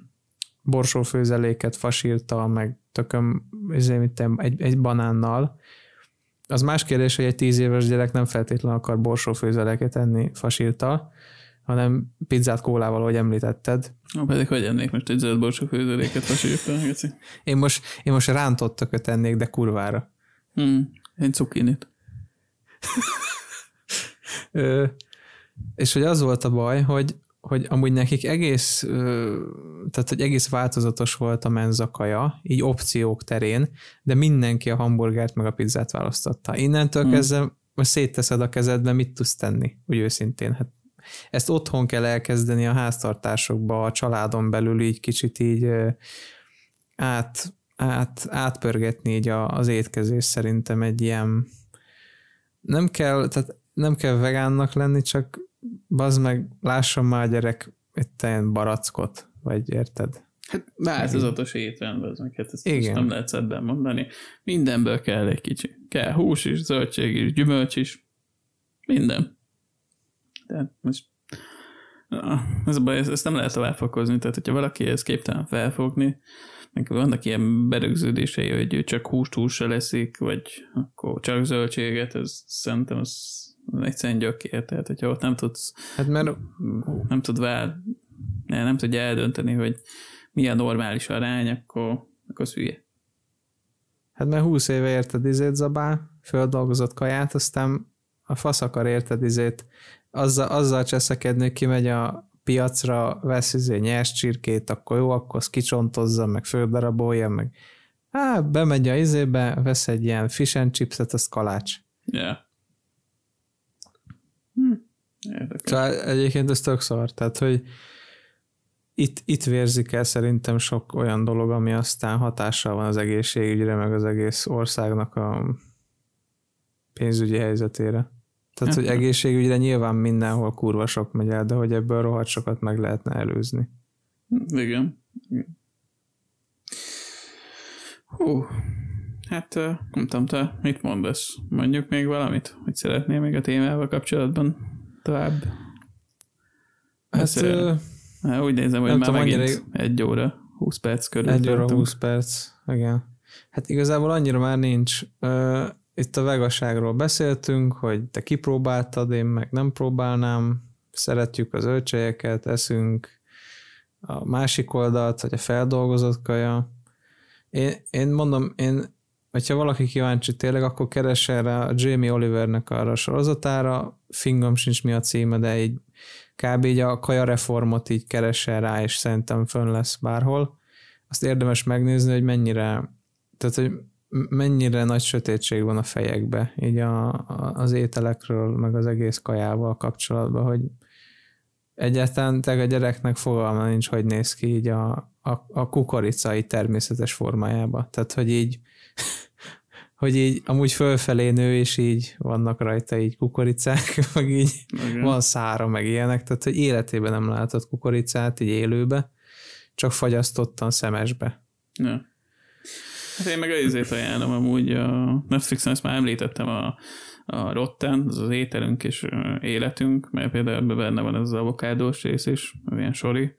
borsófőzeléket fasírta, meg tököm, ezért, egy, egy banánnal, az más kérdés, hogy egy tíz éves gyerek nem feltétlenül akar borsófőzeleket enni fasírta, hanem pizzát kólával, ahogy említetted. Na, pedig hogy ennék most egy zöld borsófőzeléket fasírta? én, most, én most rántottakat ennék, de kurvára. Hmm, én cukinit. Ö, és hogy az volt a baj, hogy hogy amúgy nekik egész, tehát hogy egész változatos volt a menzakaja, így opciók terén, de mindenki a hamburgert meg a pizzát választotta. Innentől hmm. kezdve most szétteszed a kezedbe, mit tudsz tenni, úgy őszintén. Hát ezt otthon kell elkezdeni a háztartásokba, a családon belül így kicsit így át, át, átpörgetni így az étkezés szerintem egy ilyen nem kell, tehát nem kell vegánnak lenni, csak bazd meg, lássam már a gyerek egy ilyen barackot, vagy érted? Hát változatos étrend, az meg, hát ezt Igen. nem lehet ebben mondani. Mindenből kell egy kicsi. Kell hús is, zöldség is, gyümölcs is, minden. Tehát most ez a baj, ezt nem lehet továbbfokozni, tehát hogyha valaki ezt képtelen felfogni, meg vannak ilyen berögződései, hogy ő csak húst hússal leszik, vagy akkor csak zöldséget, ez szerintem az egyszerűen gyökér, tehát hogyha ott nem tudsz, hát mert nem tud vár, nem tudja eldönteni, hogy mi a normális arány, akkor, akkor az hülye. Hát mert húsz éve érted izét zabá, földolgozott kaját, aztán a fasz akar érted izét, azzal, azzal cseszekedni, hogy kimegy a piacra, vesz izé nyers csirkét, akkor jó, akkor azt kicsontozza, meg földarabolja, meg hát bemegy a izébe, vesz egy ilyen fish and chipset, az kalács. Yeah. Hm. Szóval egyébként ez tök szar, tehát hogy itt, itt vérzik el szerintem sok olyan dolog, ami aztán hatással van az egészségügyre, meg az egész országnak a pénzügyi helyzetére. Tehát, hogy egészségügyre nyilván mindenhol kurva sok megy el, de hogy ebből rohadt sokat meg lehetne előzni. Igen. Igen. Hú, Hát nem tudom, te mit mondasz? Mondjuk még valamit, hogy szeretnél még a témával kapcsolatban tovább? Hát, Hát úgy nézem, hogy már tudom, megint annyira- egy óra, 20 perc körül. Egy óra tartunk. 20 perc, igen. Hát igazából annyira már nincs. Ö, Itt a vegaságról beszéltünk, hogy te kipróbáltad, én meg nem próbálnám. Szeretjük az ölcsejeket, eszünk a másik oldalt, vagy a feldolgozott kaja. Én, én mondom, én, hogyha valaki kíváncsi tényleg, akkor keressen rá a Jamie Olivernek arra a sorozatára, fingom sincs mi a címe, de így kb. így a kaja reformot így keressen rá, és szerintem fönn lesz bárhol. Azt érdemes megnézni, hogy mennyire, tehát hogy mennyire nagy sötétség van a fejekbe, így a, a, az ételekről, meg az egész kajával kapcsolatban, hogy egyáltalán te a gyereknek fogalma nincs, hogy néz ki így a, a, a kukoricai természetes formájába. Tehát, hogy így hogy így amúgy fölfelé nő, és így vannak rajta így kukoricák, meg így Igen. van szára, meg ilyenek, tehát hogy életében nem látott kukoricát így élőbe, csak fagyasztottan szemesbe. Ja. Hát én meg azért ajánlom amúgy a Netflixen, ezt már említettem a, a Rotten, az az ételünk és életünk, mert például ebben benne van ez az avokádós rész is, ilyen sori,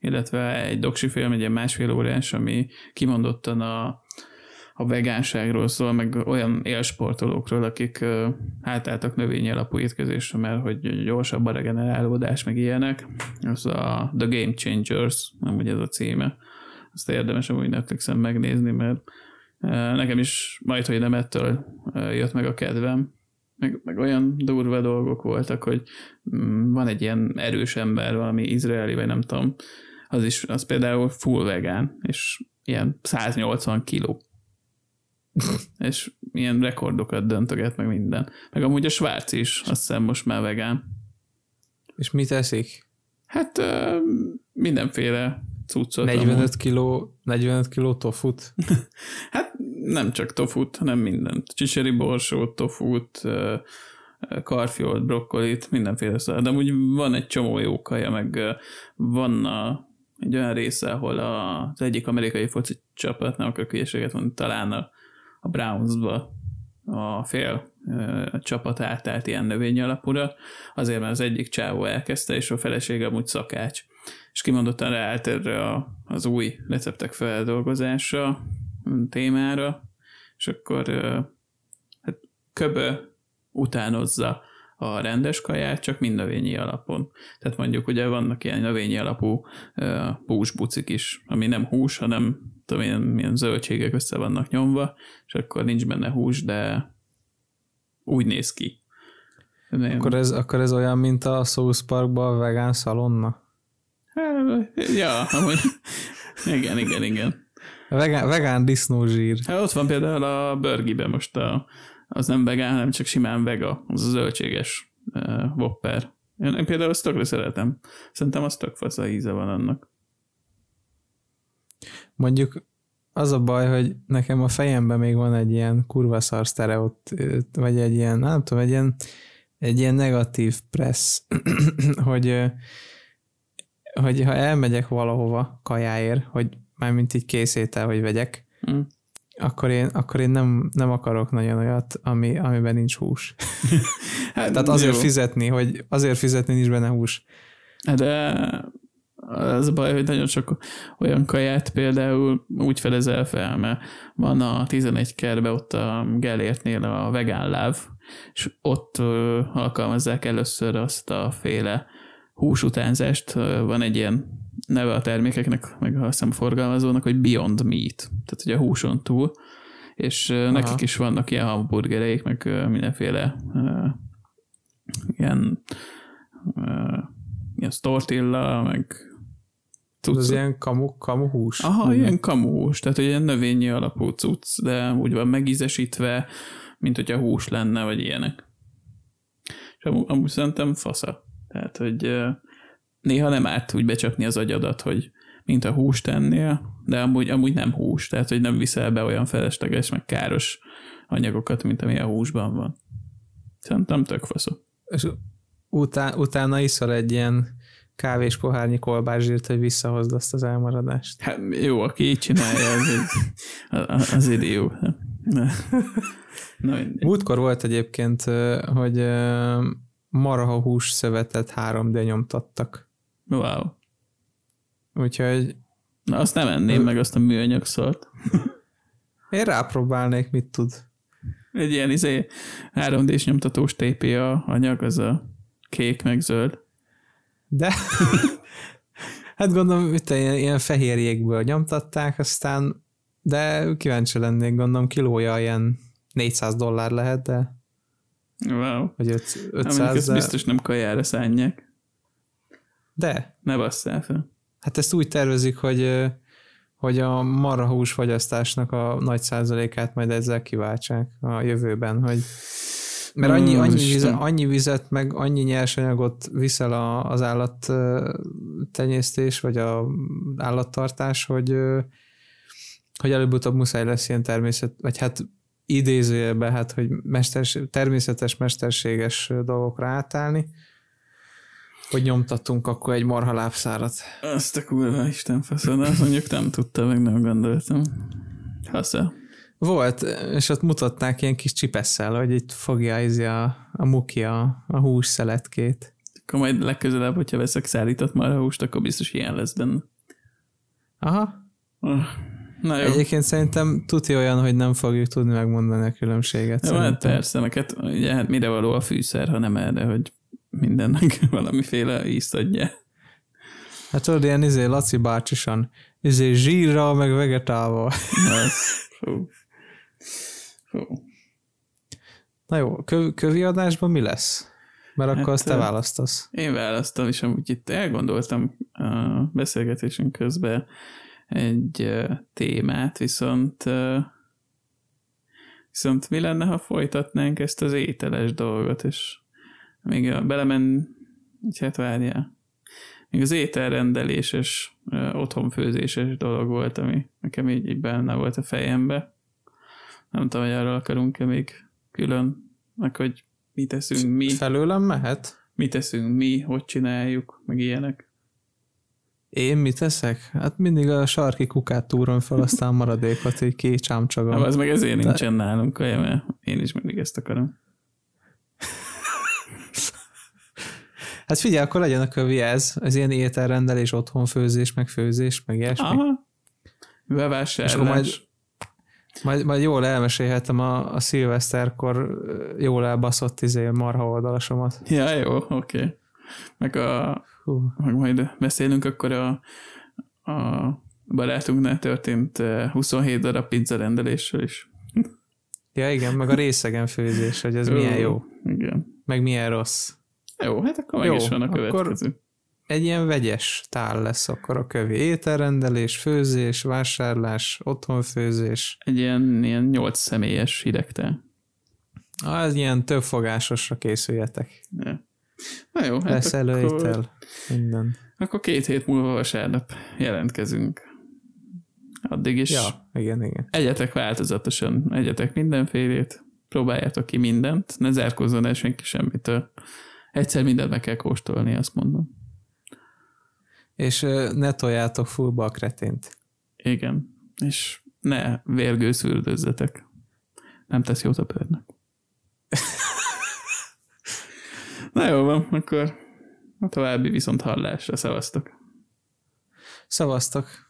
illetve egy doksi film, egy ilyen másfél órás, ami kimondottan a, a vegánságról szól, meg olyan élsportolókról, akik ö, átálltak növényi alapú étkezésre, mert hogy gyorsabb a regenerálódás, meg ilyenek. Az a The Game Changers, amúgy ez a címe. Azt érdemes amúgy Netflixen megnézni, mert nekem is majd, hogy nem ettől jött meg a kedvem. Meg, meg olyan durva dolgok voltak, hogy mm, van egy ilyen erős ember, valami izraeli, vagy nem tudom, az is, az például full vegán, és ilyen 180 kiló. És ilyen rekordokat döntöget, meg minden. Meg amúgy a Svárc is, azt hiszem most már vegán. És mit eszik? Hát ö, mindenféle cuccot. 45 amúgy. kiló, 45 kiló tofut? Hát nem csak tofut, hanem mindent. Csicseri borsót, tofut, ö, karfiolt, brokkolit, mindenféle szar. De úgy van egy csomó jó kaja, meg van a, egy olyan része, ahol az egyik amerikai foci csapat, nem akarok hülyeséget mondani, talán a, a Brownsba a fél ö, csapat átállt ilyen növény alapúra, azért mert az egyik csávó elkezdte, és a felesége amúgy szakács. És kimondottan ráállt erre a, az új receptek feldolgozása témára, és akkor hát köbö utánozza a rendes kaját, csak mind növényi alapon. Tehát mondjuk ugye vannak ilyen növényi alapú húsbucik is, ami nem hús, hanem tudom, ilyen, milyen zöldségek össze vannak nyomva, és akkor nincs benne hús, de úgy néz ki. Nem, Akkor ez, akkor ez olyan, mint a South Parkban a vegán szalonna? Hát, ja, amúgy, igen, igen, igen. A vegán, vegán disznózsír. Hát ott van például a Burgiben most a, az nem vegán, hanem csak simán vega, az a zöldséges uh, Whopper. Én, én például azt tökre szeretem. Szerintem az tök fasz a íze van annak. Mondjuk az a baj, hogy nekem a fejemben még van egy ilyen kurva szar sztereot, vagy egy ilyen, nem tudom, egy ilyen, egy ilyen negatív pressz, hogy, hogy ha elmegyek valahova kajáért, hogy mármint így készétel, hogy vegyek, Mm. akkor én, akkor én nem, nem akarok nagyon olyat, ami, amiben nincs hús. Hát, Tehát azért jó. fizetni, hogy azért fizetni nincs benne hús. De az a baj, hogy nagyon sok olyan kaját például úgy fedezel fel, mert van a 11 kerbe ott a Gellértnél a vegán láv, és ott alkalmazzák először azt a féle húsutánzást. Van egy ilyen neve a termékeknek, meg azt hiszem a forgalmazónak, hogy Beyond Meat, tehát ugye a húson túl, és ö, nekik is vannak ilyen hamburgereik, meg mindenféle ilyen ilyen tortilla, meg Az cuccok. ilyen kamu, kamu hús. Aha, ilyen kamuhús, tehát ilyen növényi alapú cucc, de úgy van megízesítve, mint hogyha hús lenne, vagy ilyenek. És amúgy, amúgy szerintem fasza. Tehát, hogy néha nem árt úgy becsapni az agyadat, hogy mint a húst tennél, de amúgy, amúgy nem hús, tehát, hogy nem viszel be olyan felesleges, meg káros anyagokat, mint ami a húsban van. Szerintem tök fasza. És utá, utána iszol egy ilyen kávés pohárnyi kolbászsírt, hogy visszahozd azt az elmaradást. Hát jó, aki így csinálja, az, az, az idió. Na, na. Múltkor volt egyébként, hogy marha hús szövetet 3D nyomtattak. Wow. Úgyhogy Na, azt nem enném meg, azt a műanyag szólt. én rápróbálnék, mit tud. Egy ilyen izé 3D-s nyomtatós TPA anyag, az a kék meg zöld. De hát gondolom, itt ilyen, ilyen fehér jégből nyomtatták, aztán de kíváncsi lennék, gondolom kilója ilyen 400 dollár lehet, de Wow. vagy öt- Hát 500, mondjuk ezt de, biztos nem kajára szánják. de Ne basszál fel. hát ezt úgy tervezik, hogy hogy a marhahús fogyasztásnak a nagy százalékát majd ezzel kiváltsák a jövőben, hogy mert annyi, Ó, annyi, vizet, annyi vizet, meg annyi nyersanyagot viszel a, az állat tenyésztés, vagy a állattartás, hogy, hogy előbb-utóbb muszáj lesz ilyen természet, vagy hát idézőjelben, hát, hogy mesters, természetes, mesterséges dolgokra átállni, hogy nyomtatunk akkor egy marha lábszárat. Azt a kurva Isten faszon, azt mondjuk nem tudta, meg nem gondoltam. Hasza. Volt, és ott mutatták ilyen kis csipesszel, hogy itt fogja izé a, a muki a, a hús szeletkét. Akkor majd legközelebb, hogyha veszek szállított marhahúst, akkor biztos ilyen lesz benne. Aha. Ah, Na jó. Egyébként szerintem tuti olyan, hogy nem fogjuk tudni megmondani a különbséget. Jó, hát persze, meg hát, ugye, hát mire való a fűszer, ha nem erre, hogy mindennek valamiféle ízt adja. Hát tudod, ilyen izé Laci bácsisan, izé zsírral, meg vegetálval. Az, Na jó, köv, kövi adásban mi lesz? Mert akkor Hát, azt te ö, választasz. Én választom, és amúgy itt elgondoltam a beszélgetésünk közben egy témát, viszont viszont mi lenne, ha folytatnánk ezt az ételes dolgot, és még a- belemen, hát várjál, még az ételrendeléses, otthonfőzéses dolog volt, ami nekem így, így benne volt a fejembe. Nem tudom, hogy arról akarunk-e még külön, meg hogy mi teszünk mi Felőlem mehet? mit teszünk mi, hogy csináljuk, meg ilyenek. Én mit teszek? Hát mindig a sarki kukát túrom fel, aztán maradékot így kicsámcsagom. Hát az meg ezért De- nincsen nálunk kaja, mert én is mindig ezt akarom. Hát figyelj, akkor legyen a kövi ez, ez ilyen ételrendelés, otthonfőzés, meg főzés, meg ilyesmi. Aha. És akkor Bevásárlás. majd- Majd, majd jól elmesélhetem a, a szilveszterkor jól elbaszott izé marha oldalasomat. Ja, jó, oké. Okay. Meg, a, Hú. meg majd beszélünk akkor a, a barátunknál történt eh, 27 darab pizza rendelésről is. Ja igen, meg a részegen főzés, hogy ez milyen jó, Igen. meg milyen rossz. Jó, hát akkor meg Jó, is van a akkor- következő. Egy ilyen vegyes tál lesz akkor a kövi. Ételrendelés, főzés, vásárlás, otthonfőzés. Egy ilyen, ilyen 8 személyes hidegtel. Ez ilyen többfogásosra készüljetek. Ja. Na jó, hát Lesz akkor, előétel, minden. akkor két hét múlva vasárnap jelentkezünk. Addig is Ja, igen, igen. egyetek változatosan, egyetek mindenfélét, próbáljátok ki mindent, ne zárkózzon el senki semmitől. Egyszer mindent meg kell kóstolni, azt mondom. És ne toljátok fullba a kretént. Igen. És ne vérgőzfürdőzzetek. Nem tesz jót a bőrnek. Na jó van, akkor a további viszont hallásra szavaztok. Szavaztok!